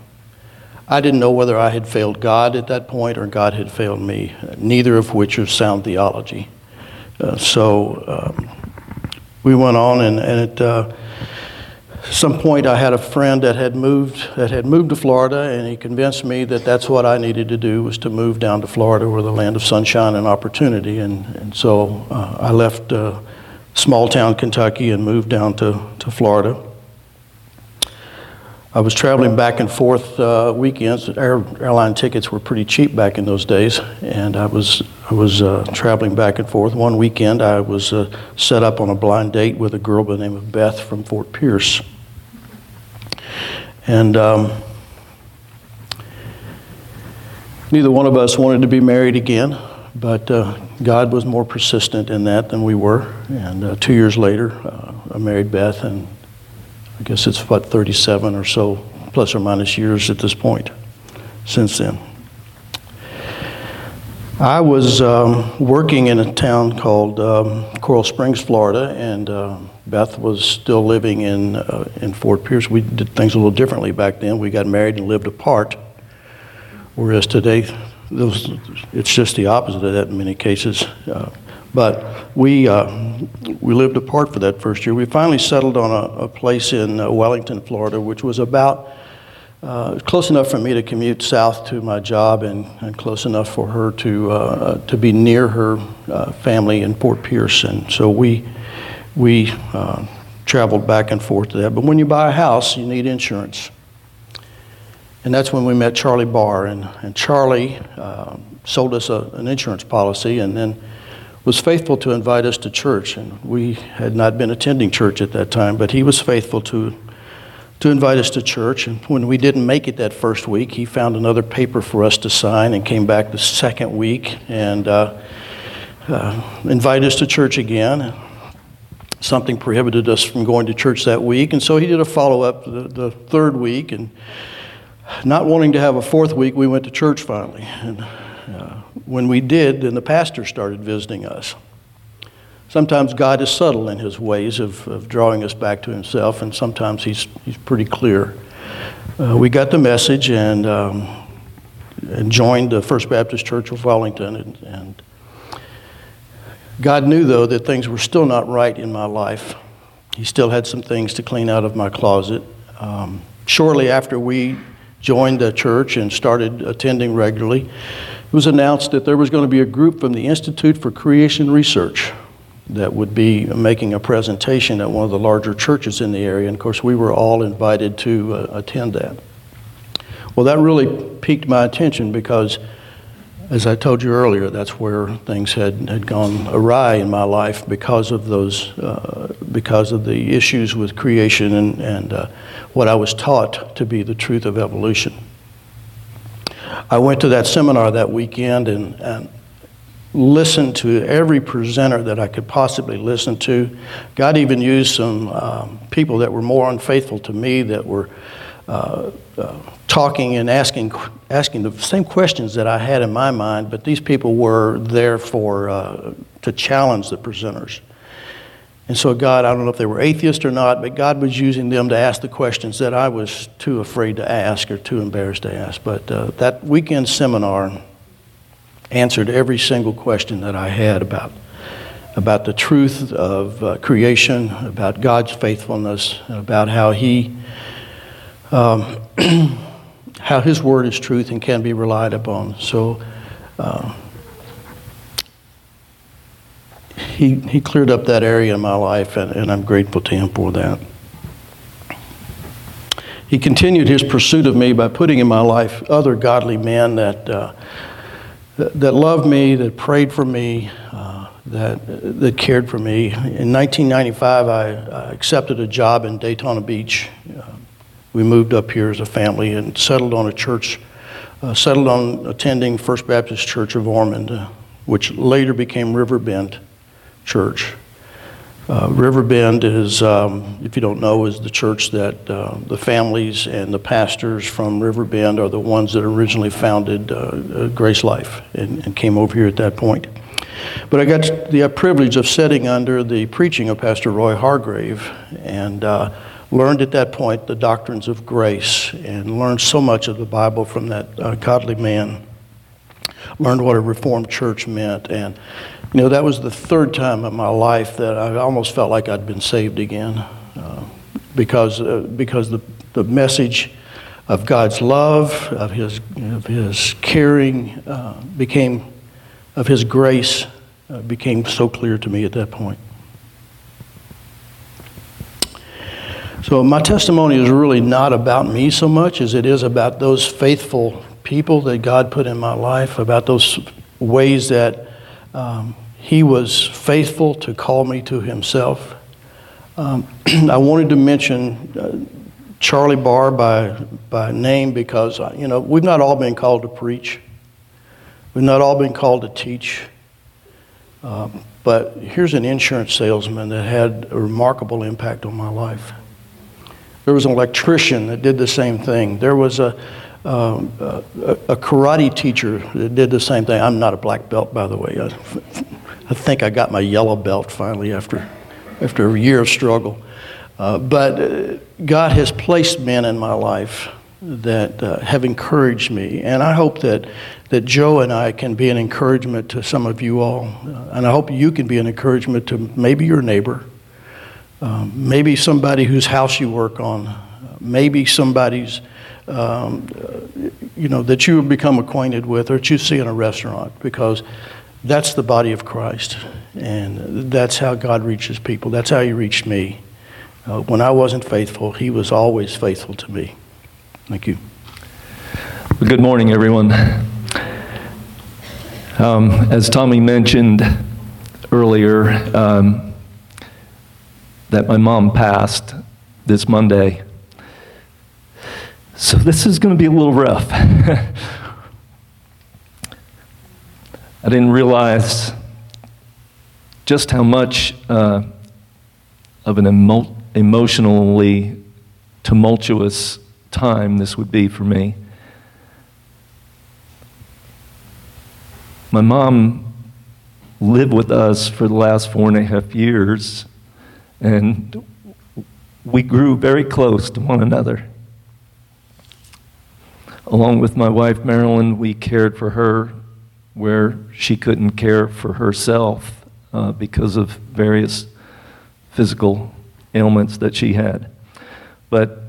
I didn't know whether I had failed God at that point or God had failed me, neither of which is sound theology. Uh, so um, we went on, and, and at uh, some point, I had a friend that had moved that had moved to Florida, and he convinced me that that's what I needed to do was to move down to Florida, where the land of sunshine and opportunity. And and so uh, I left uh, small town Kentucky and moved down to to Florida. I was traveling back and forth uh, weekends. Air, airline tickets were pretty cheap back in those days, and I was I was uh, traveling back and forth. One weekend, I was uh, set up on a blind date with a girl by the name of Beth from Fort Pierce, and um, neither one of us wanted to be married again. But uh, God was more persistent in that than we were. And uh, two years later, uh, I married Beth, and I guess it's what, 37 or so, plus or minus years at this point. since then. I was um, working in a town called um, Coral Springs, Florida, and uh, Beth was still living in, uh, in Fort Pierce. We did things a little differently back then. We got married and lived apart, whereas today it's just the opposite of that in many cases. Uh, but we, uh, we lived apart for that first year. We finally settled on a, a place in uh, Wellington, Florida, which was about uh, close enough for me to commute south to my job and, and close enough for her to, uh, to be near her uh, family in Fort Pierce. And so we, we uh, traveled back and forth to that. But when you buy a house, you need insurance. And that's when we met Charlie Barr. And, and Charlie sold us a, an insurance policy and then was faithful to invite us to church. And we had not been attending church at that time, but he was faithful to to invite us to church. And when we didn't make it that first week, he found another paper for us to sign and came back the second week and uh, uh, invited us to church again. Something prohibited us from going to church that week, and so he did a follow up the, the third week. And not wanting to have a fourth week, we went to church finally. And uh, when we did, then the pastor started visiting us. Sometimes God is subtle in his ways of, of drawing us back to himself, and sometimes he's, he's pretty clear. Uh, we got the message and, um, and joined the First Baptist Church of Wellington. And, and God knew, though, that things were still not right in my life. He still had some things to clean out of my closet. Um, shortly after we joined the church and started attending regularly, it was announced that there was going to be a group from the Institute for Creation Research that would be making a presentation at one of the larger churches in the area. And of course, we were all invited to uh, attend that. Well, that really piqued my attention because, as I told you earlier, that's where things had, had gone awry in my life because of those, uh, because of the issues with creation and, and uh, what I was taught to be the truth of evolution. I went to that seminar that weekend and, and listened to every presenter that I could possibly listen to. God even used some um, people that were more unfaithful to me that were uh, uh, talking and asking, asking the same questions that I had in my mind, but these people were there for, uh, to challenge the presenters. And so, God, I don't know if they were atheists or not, but God was using them to ask the questions that I was too afraid to ask or too embarrassed to ask. But uh, that weekend seminar, answered every single question that I had about, about the truth of uh, creation, about God's faithfulness, about how He, um, [CLEARS THROAT] how His Word is truth and can be relied upon. So. Uh, he, he cleared up that area in my life, and, and I'm grateful to him for that. He continued his pursuit of me by putting in my life other godly men that uh, that, loved me, that prayed for me, uh, that, that cared for me. In 1995, I, accepted a job in Daytona Beach. Uh, we moved up here as a family and settled on a church, uh, settled on attending First Baptist Church of Ormond, uh, which later became Riverbend Church. Uh, Riverbend is, um, if you don't know, is the church that uh, the families and the pastors from Riverbend are the ones that originally founded uh, uh Grace Life and, and, came over here at that point. But I got the privilege of sitting under the preaching of Pastor Roy Hargrave and uh, learned at that point the doctrines of grace and learned so much of the Bible from that uh, godly man. Learned what a Reformed church meant and you know, that was the third time in my life that I almost felt like I'd been saved again uh, because, uh, because the, the message of God's love, of His, of his caring, uh, became, of His grace, uh, became so clear to me at that point. So, my testimony is really not about me so much as it is about those faithful people that God put in my life, about those ways that um, he was faithful to call me to himself. Um, [CLEARS THROAT] I wanted to mention uh, Charlie Barr by, by name because, uh, you know, we've not all been called to preach. We've not all been called to teach. Um, but here's an insurance salesman that had a remarkable impact on my life. There was an electrician that did the same thing. There was a, um, a, karate teacher that did the same thing. I'm not a black belt, by the way. I, I think I got my yellow belt finally after, after a year of struggle. Uh, but uh, God has placed men in my life that uh, have encouraged me. And I hope that, that Joe and I can be an encouragement to some of you all. Uh, and I hope you can be an encouragement to maybe your neighbor, um, maybe somebody whose house you work on, maybe somebody's, um, you know, that you become acquainted with or that you see in a restaurant because that's the body of Christ. And that's how God reaches people. That's how He reached me. Uh, when I wasn't faithful, He was always faithful to me. Thank you. Good morning, everyone. Um, as Tommy mentioned earlier, um, that my mom passed this Monday. So this is going to be a little rough. [LAUGHS] I didn't realize just how much uh, of an emo- emotionally tumultuous time this would be for me. My mom lived with us for the last four and a half years, and we grew very close to one another. Along with my wife Marilyn, we cared for her where she couldn't care for herself uh, because of various physical ailments that she had. But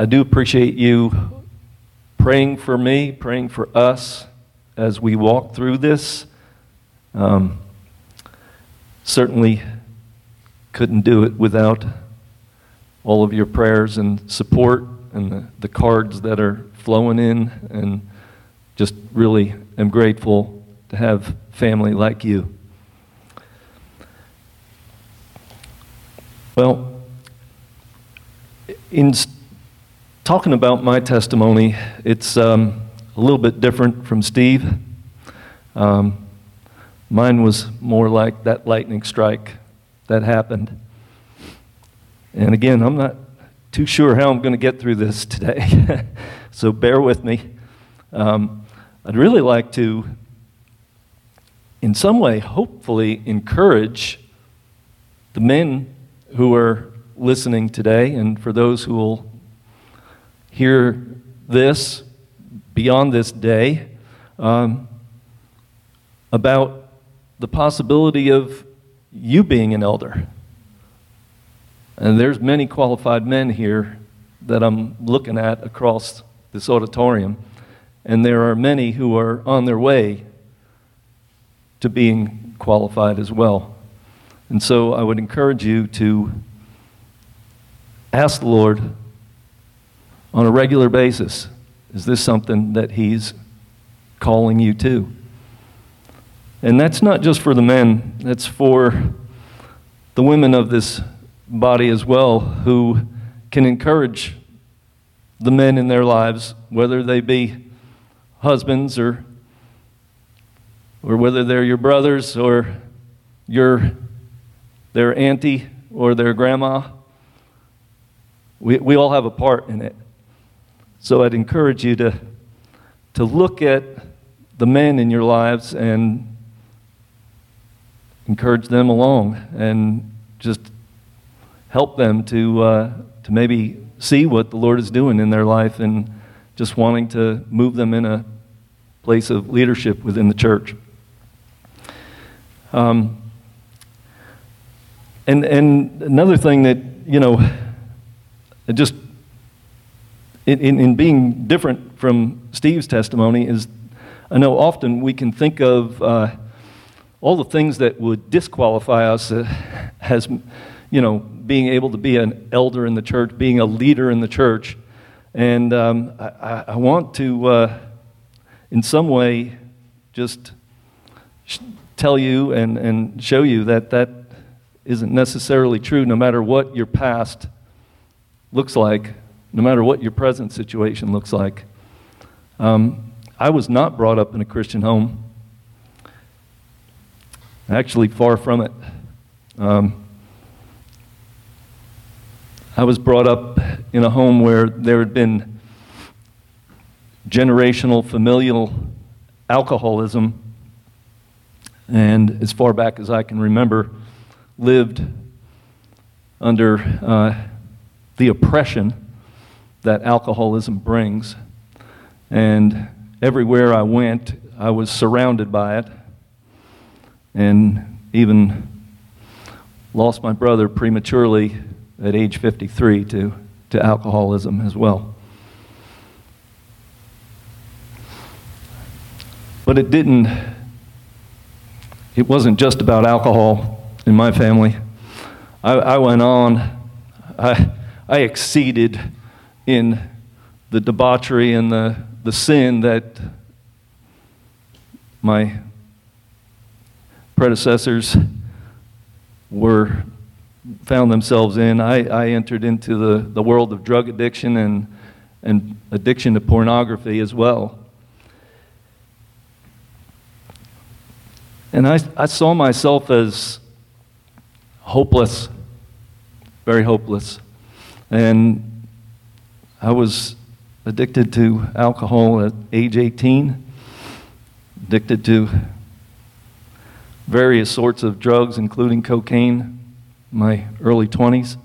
I do appreciate you praying for me, praying for us as we walk through this. Um, certainly couldn't do it without all of your prayers and support and the, the cards that are flowing in, and just really am grateful to have family like you. Well, in talking about my testimony, it's um, a little bit different from Steve. Um, mine was more like that lightning strike that happened. And again, I'm not too sure how I'm going to get through this today, [LAUGHS] so bear with me. Um, I'd really like to, in some way, hopefully encourage the men who are listening today and for those who will hear this beyond this day um, about the possibility of you being an elder. And there's many qualified men here that I'm looking at across this auditorium, and there are many who are on their way to being qualified as well. And so I would encourage you to ask the Lord on a regular basis? Is this something that He's calling you to? And that's not just for the men, that's for the women of this body as well who can encourage the men in their lives, whether they be husbands or, or whether they're your brothers or your, their auntie or their grandma. We, we all have a part in it. So I'd encourage you to, to look at the men in your lives and encourage them along and just help them to, uh, to maybe see what the Lord is doing in their life and just wanting to move them in a place of leadership within the church. Um, and, and another thing that, you know, just in, in, in being different from Steve's testimony is I know often we can think of uh, all the things that would disqualify us uh, as, you know, being able to be an elder in the church, being a leader in the church. And um, I, I, want to, uh, in some way, just sh- tell you and, and show you that that isn't necessarily true no matter what your past looks like no matter what your present situation looks like. Um, I was not brought up in a Christian home. Actually, far from it. Um, I was brought up in a home where there had been generational familial alcoholism, and as far back as I can remember, lived under uh, the oppression that alcoholism brings. And everywhere I went, I was surrounded by it, and even lost my brother prematurely at age 53 to, to alcoholism as well. But it didn't, it wasn't just about alcohol in my family. I, I went on, I, I exceeded in the debauchery and the, the sin that my predecessors were found themselves in. I, I entered into the, the world of drug addiction and, and addiction to pornography as well. And I, I saw myself as hopeless, very hopeless. And I was addicted to alcohol at age 18, addicted to various sorts of drugs, including cocaine, my early 20s.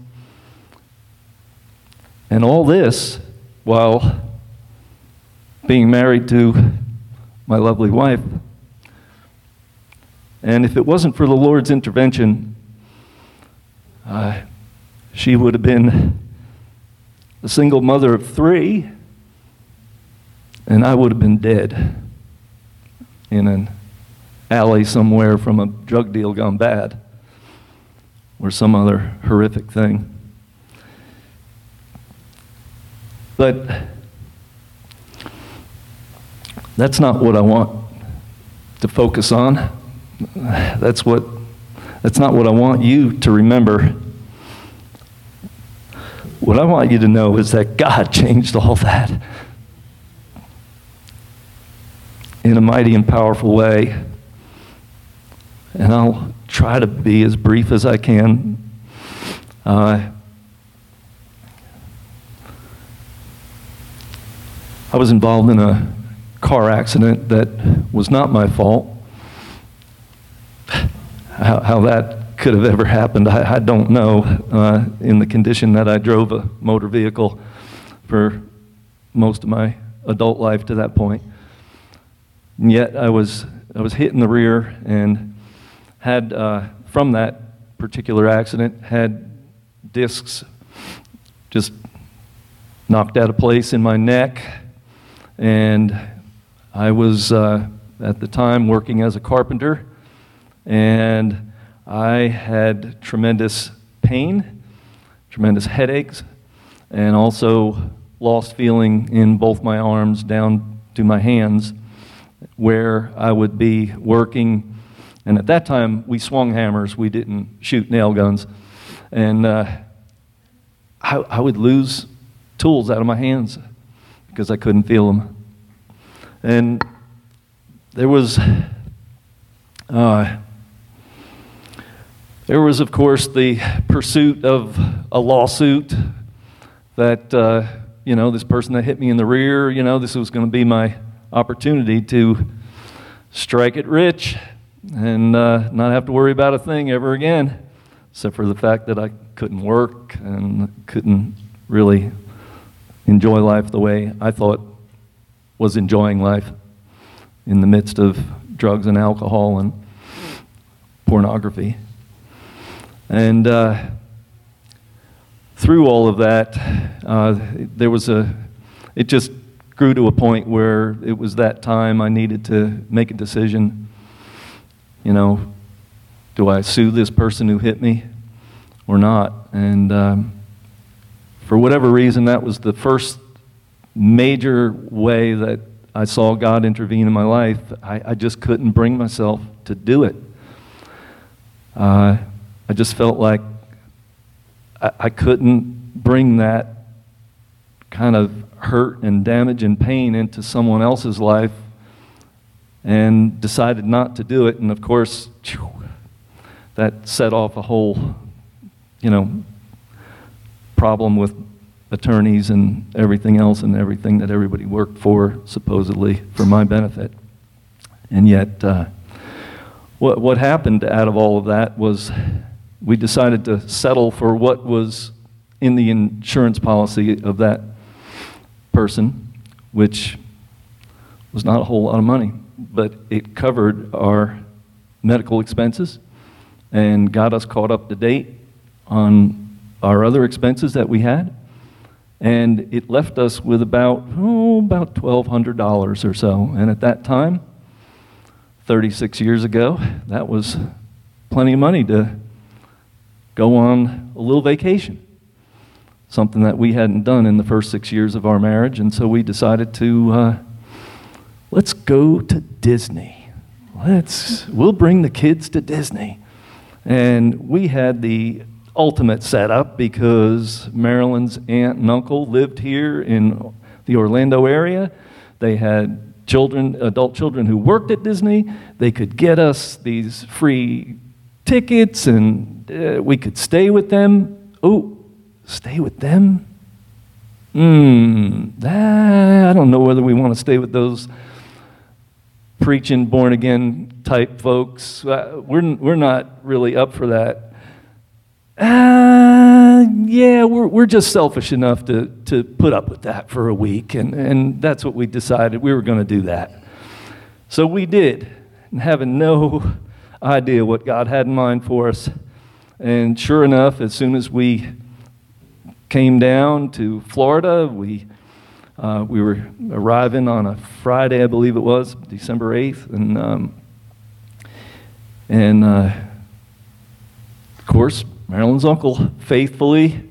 And all this while being married to my lovely wife. And if it wasn't for the Lord's intervention, uh, she would have been a single mother of three, and I would have been dead in an alley somewhere from a drug deal gone bad or some other horrific thing. But that's not what I want to focus on. That's what that's not what I want you to remember. What I want you to know is that God [LAUGHS] changed all that in a mighty and powerful way. And I'll try to be as brief as I can. Uh, I was involved in a car accident that was not my fault. How, how that could have ever happened, I, I don't know. Uh, in the condition that I drove a motor vehicle for most of my adult life to that point. And yet I was, I was hit in the rear and had, uh, from that particular accident, had discs just knocked out of place in my neck. And I was, uh, at the time, working as a carpenter. And I had tremendous pain, tremendous headaches, and also lost feeling in both my arms down to my hands, where I would be working and at that time, we swung hammers, we didn't shoot nail guns. And uh, I, I, would lose tools out of my hands because I couldn't feel them. And there was, uh, there was, of course, the pursuit of a lawsuit that, uh, you know, this person that hit me in the rear, you know, this was going to be my opportunity to strike it rich and uh, not have to worry about a thing ever again, except for the fact that I couldn't work and couldn't really enjoy life the way I thought was enjoying life in the midst of drugs and alcohol and pornography. And uh, through all of that, uh, there was a, it just grew to a point where it was that time I needed to make a decision you know, do I sue this person who hit me or not? And um, for whatever reason, that was the first major way that I saw God intervene in my life. I, I just couldn't bring myself to do it. Uh, I just felt like I, I couldn't bring that kind of hurt and damage and pain into someone else's life and decided not to do it. And of course, that set off a whole, you know, problem with attorneys and everything else and everything that everybody worked for, supposedly, for my benefit. And yet, uh, what, what happened out of all of that was we decided to settle for what was in the insurance policy of that person, which was not a whole lot of money, but it covered our medical expenses and got us caught up to date on our other expenses that we had. And it left us with about, oh, about $1,200 or so. And at that time, 36 years ago, that was plenty of money to go on a little vacation. Something that we hadn't done in the first six years of our marriage. And so we decided to, uh, let's go to Disney. Let's, we'll bring the kids to Disney. And we had the ultimate setup because Marilyn's aunt and uncle lived here in the Orlando area. They had children, adult children who worked at Disney. They could get us these free tickets and uh, we could stay with them. Oh, stay with them? Hmm, I don't know whether we want to stay with those preaching born again type folks. Uh, we're, we're not really up for that. Uh, yeah, we're, we're just selfish enough to, to put up with that for a week, and, and that's what we decided. We were going to do that. So we did, and having no idea what God had in mind for us. And sure enough, as soon as we came down to Florida, we uh, we were arriving on a Friday, I believe it was, December 8th. And, um, and uh, of course, Marilyn's uncle faithfully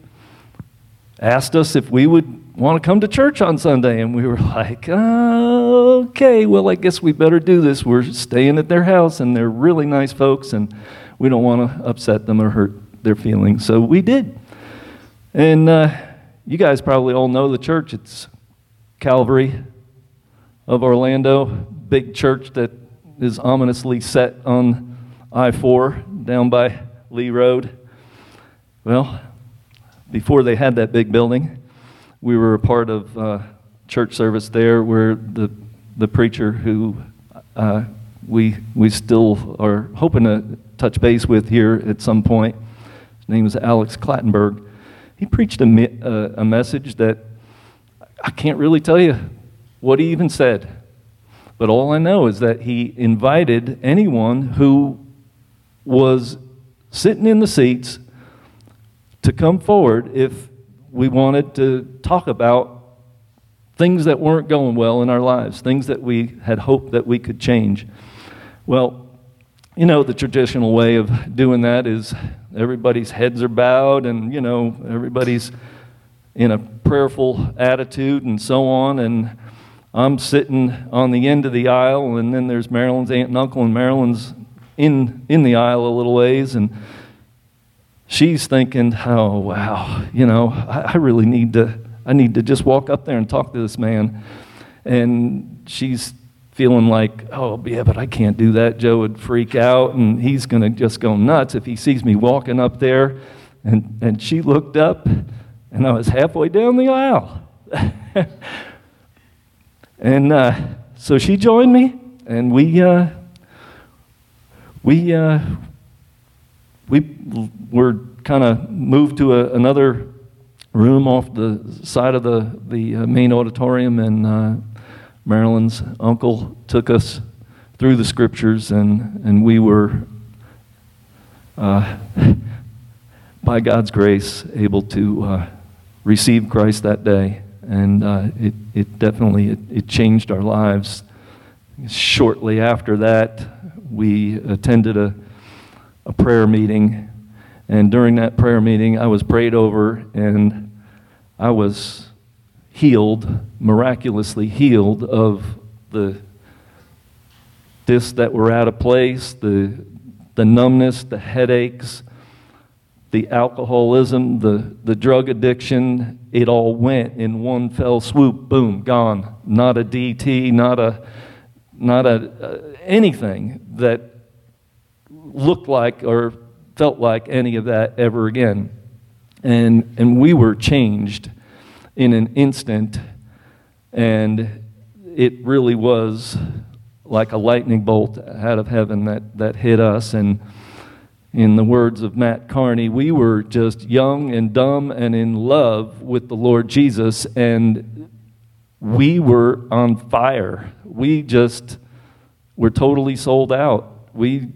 asked us if we would want to come to church on Sunday. And we were [LAUGHS] like, okay, well, I guess we better do this. We're staying at their house, and they're really nice folks, and we don't want to upset them or hurt their feelings. So we did. And uh, you guys probably all know the church. It's Calvary of Orlando, big church that is ominously set on I 4 down by Lee Road. Well, before they had that big building, we were a part of uh, church service there where the, the preacher who uh, we, we still are hoping to touch base with here at some point, his name is Alex Clattenburg. He preached a, a, a message that I can't really tell you what he even said. But all I know is that he invited anyone who was sitting in the seats to come forward if we wanted to talk about things that weren't going well in our lives, things that we had hoped that we could change. Well, you know, the traditional way of doing that is everybody's heads are bowed and, you know, everybody's in a prayerful attitude and so on. And I'm sitting on the end of the aisle, and then there's Marilyn's aunt and uncle, and Marilyn's in, in the aisle a little ways. And she's thinking, oh, wow, you know, I, I really need to, I need to just walk up there and talk to this man. And she's feeling like, oh, yeah, but I can't do that. Joe would freak out, and he's going to just go nuts if he sees me walking up there. And, and she looked up, and I was halfway down the aisle. [LAUGHS] and uh, so she joined me, and we, uh, we, uh, we were kind of moved to a, another room off the side of the, the uh, main auditorium, and uh, Marilyn's uncle took us through the scriptures, and, and we were, uh, [LAUGHS] by God's grace, able to received Christ that day, and uh, it, it definitely it, it changed our lives. Shortly after that, we attended a, a prayer meeting, and during that prayer meeting, I was prayed over, and I was healed, miraculously healed of the discs that were out of place, the, the numbness, the headaches, the alcoholism, the, the drug addiction, it all went in one fell swoop, boom, gone. Not a DT, not a, not a, uh, anything that looked like or felt like any of that ever again. And, and we were changed. in an instant. And it really was like a lightning bolt out of heaven that, that hit us. And in the words of Matt Carney, we were just young and dumb and in love with the Lord Jesus, and we were on fire. We just were totally sold out. We,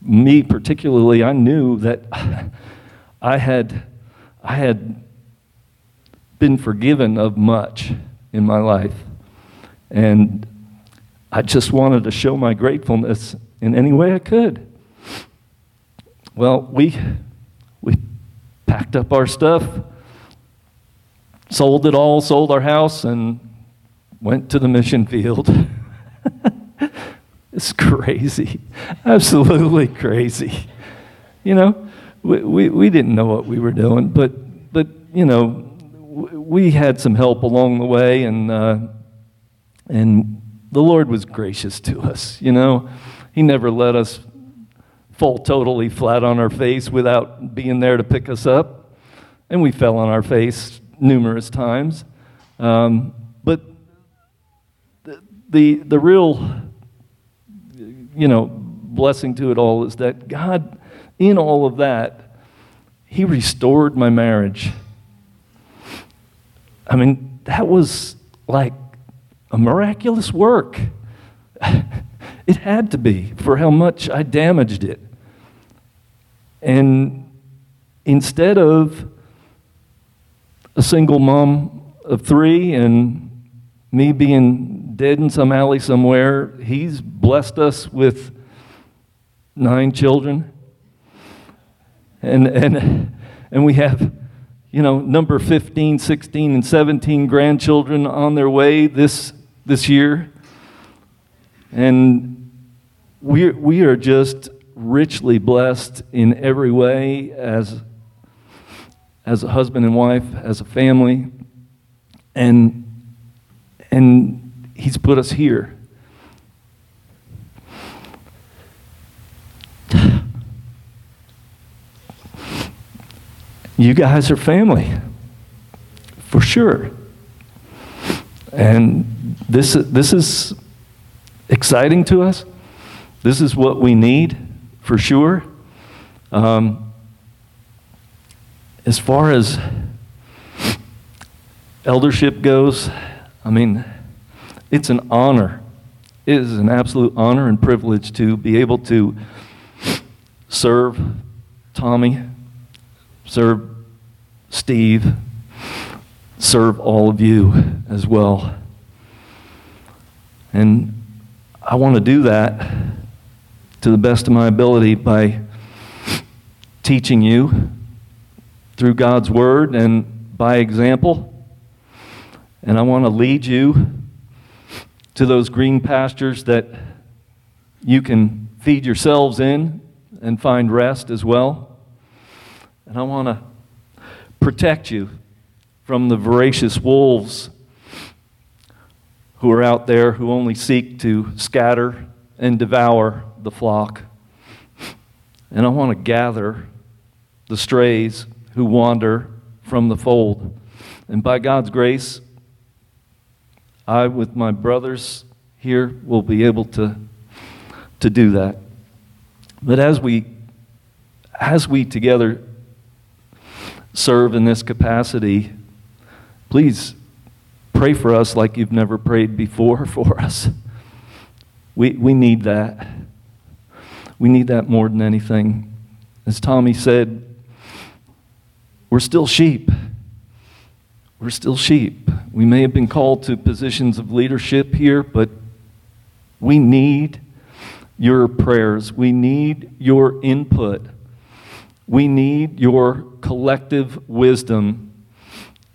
me particularly, I knew that [SIGHS] I had, I had been forgiven of much in my life. And I just wanted to show my gratefulness in any way I could. Well, we, we packed up our stuff, sold it all, sold our house, and went to the mission field. [LAUGHS] it's crazy, absolutely crazy. You know, we, we, we didn't know what we were doing, but, but you know, we had some help along the way, and, uh, and the Lord was gracious to us. You know, He never let us fall totally flat on our face without being there to pick us up. And we fell on our face numerous times. Um, but the, the, the real, you know, blessing to it all is that God, in all of that, He restored my marriage. I mean, that was like a miraculous work. [LAUGHS] it had to be for how much I damaged it. And instead of a single mom of three and me being dead in some alley somewhere, he's blessed us with nine children. And, and, and we have you know, number 15, 16, and 17 grandchildren on their way this, this year. And we, we are just richly blessed in every way as, as a husband and wife, as a family. And, and He's put us here. [SIGHS] you guys are family, for sure. And this, this is exciting to us. This is what we need, for sure. Um, as far as eldership goes, I mean, it's an honor. It is an absolute honor and privilege to be able to serve Tommy, serve Steve, serve all of you as well. And I want to do that to the best of my ability by teaching you through God's Word and by example. And I want to lead you to those green pastures that you can feed yourselves in and find rest as well. And I want to protect you from the voracious wolves who are out there who only seek to scatter and devour the flock. And I want to gather the strays who wander from the fold. And by God's grace, I, with my brothers here, will be able to, to do that. But as we, as we together serve in this capacity, please pray for us like you've never prayed before [LAUGHS] for us. We, we need that. We need that more than anything. As Tommy said, we're still sheep. We're still sheep. We may have been called to positions of leadership here, but we need your prayers. We need your input. We need your collective wisdom,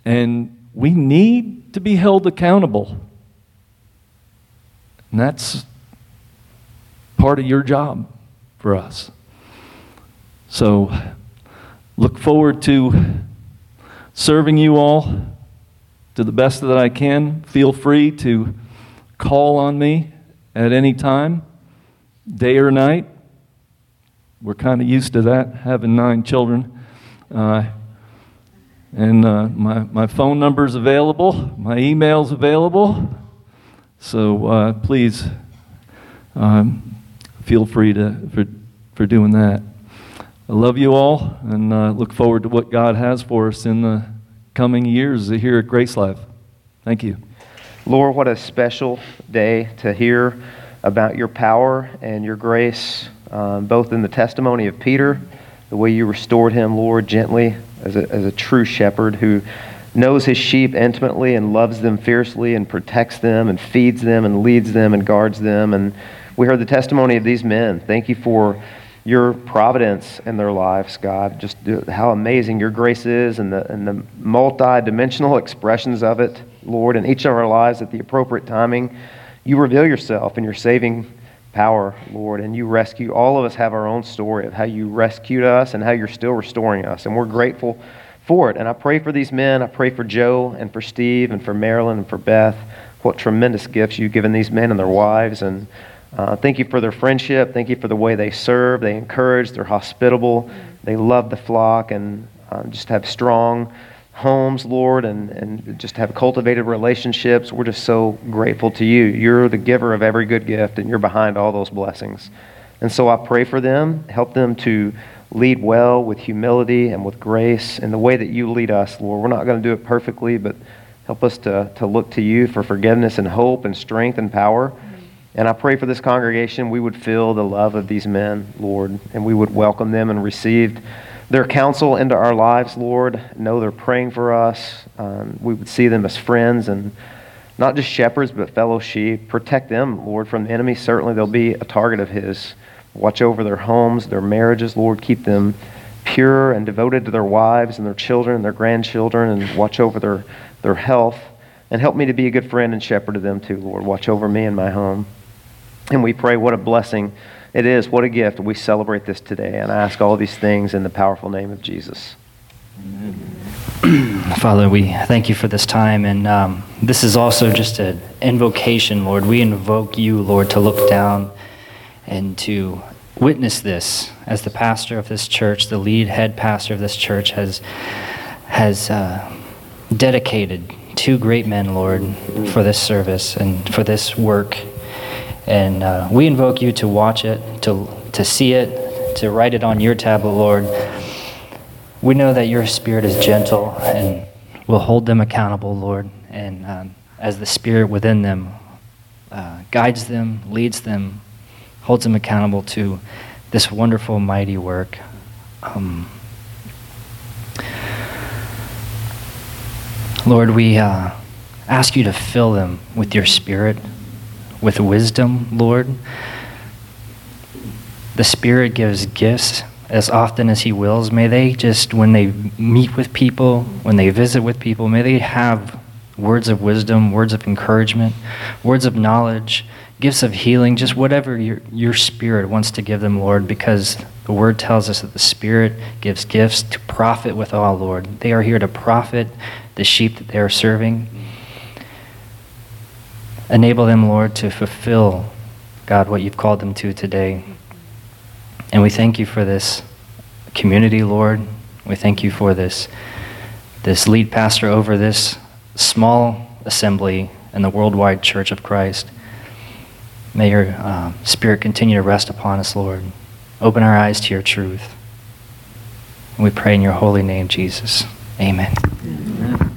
and we need to be held accountable. And that's part of your job for us. So look forward to serving you all to the best that I can. Feel free to call on me at any time, day or night. We're kind of used to that, having nine children. Uh, And uh, my, my phone number's available, my email's available. So uh, please um, feel free to, for, for doing that. I love you all and uh, look forward to what God has for us in the coming years here at Grace Life. Thank you. Lord, what a special day to hear about your power and your grace, um, both in the testimony of Peter, the way you restored him, Lord, gently as a, as a true shepherd who knows his sheep intimately and loves them fiercely and protects them and feeds them and leads them and guards them. And we heard the testimony of these men. Thank you for your providence in their lives, God. Just how amazing your grace is and the, and the multi dimensional expressions of it, Lord, in each of our lives at the appropriate timing. You reveal yourself in your saving power, Lord, and you rescue. All of us have our own story of how you rescued us and how you're still restoring us, and we're grateful for it. And I pray for these men. I pray for Joe and for Steve and for Marilyn and for Beth. What tremendous gifts you've given these men and their wives. And uh, thank you for their friendship. Thank you for the way they serve. They encourage. They're hospitable. They love the flock and uh, just have strong homes, Lord, and, and just have cultivated relationships. We're just so grateful to you. You're the giver of every good gift, and you're behind all those blessings. And so I pray for them. Help them to lead well with humility and with grace in the way that you lead us, Lord. We're not going to do it perfectly, but help us to, to look to you for forgiveness and hope and strength and power. And I pray for this congregation, we would feel the love of these men, Lord, and we would welcome them and receive their counsel into our lives, Lord. Know they're praying for us. Um, we would see them as friends and not just shepherds, but fellow sheep. Protect them, Lord, from the enemy. Certainly they'll be a target of his. Watch over their homes, their marriages, Lord. Keep them pure and devoted to their wives and their children and their grandchildren, and watch over their, their health. And help me to be a good friend and shepherd to them too, Lord. Watch over me and my home. And we pray what a blessing it is. What a gift. We celebrate this today. And I ask all these things in the powerful name of Jesus. [CLEARS THROAT] Father, we thank you for this time. And um, this is also just an invocation, Lord. We invoke you, Lord, to look down and to witness this as the pastor of this church, the lead head pastor of this church, has, has uh, dedicated two great men, Lord, for this service and for this work and uh, we invoke you to watch it, to, to see it, to write it on your tablet, Lord. We know that your spirit is gentle and will hold them accountable, Lord. And um, as the spirit within them uh, guides them, leads them, holds them accountable to this wonderful, mighty work. Um, Lord, we uh, ask you to fill them with your spirit with wisdom, Lord. The Spirit gives gifts as often as He wills. May they just, when they meet with people, when they visit with people, may they have words of wisdom, words of encouragement, words of knowledge, gifts of healing, just whatever your, your Spirit wants to give them, Lord, because the Word tells us that the Spirit gives gifts to profit with all, Lord. They are here to profit the sheep that they are serving. Enable them, Lord, to fulfill, God, what you've called them to today. And we thank you for this community, Lord. We thank you for this, this lead pastor over this small assembly in the worldwide church of Christ. May your uh, spirit continue to rest upon us, Lord. Open our eyes to your truth. And we pray in your holy name, Jesus. Amen.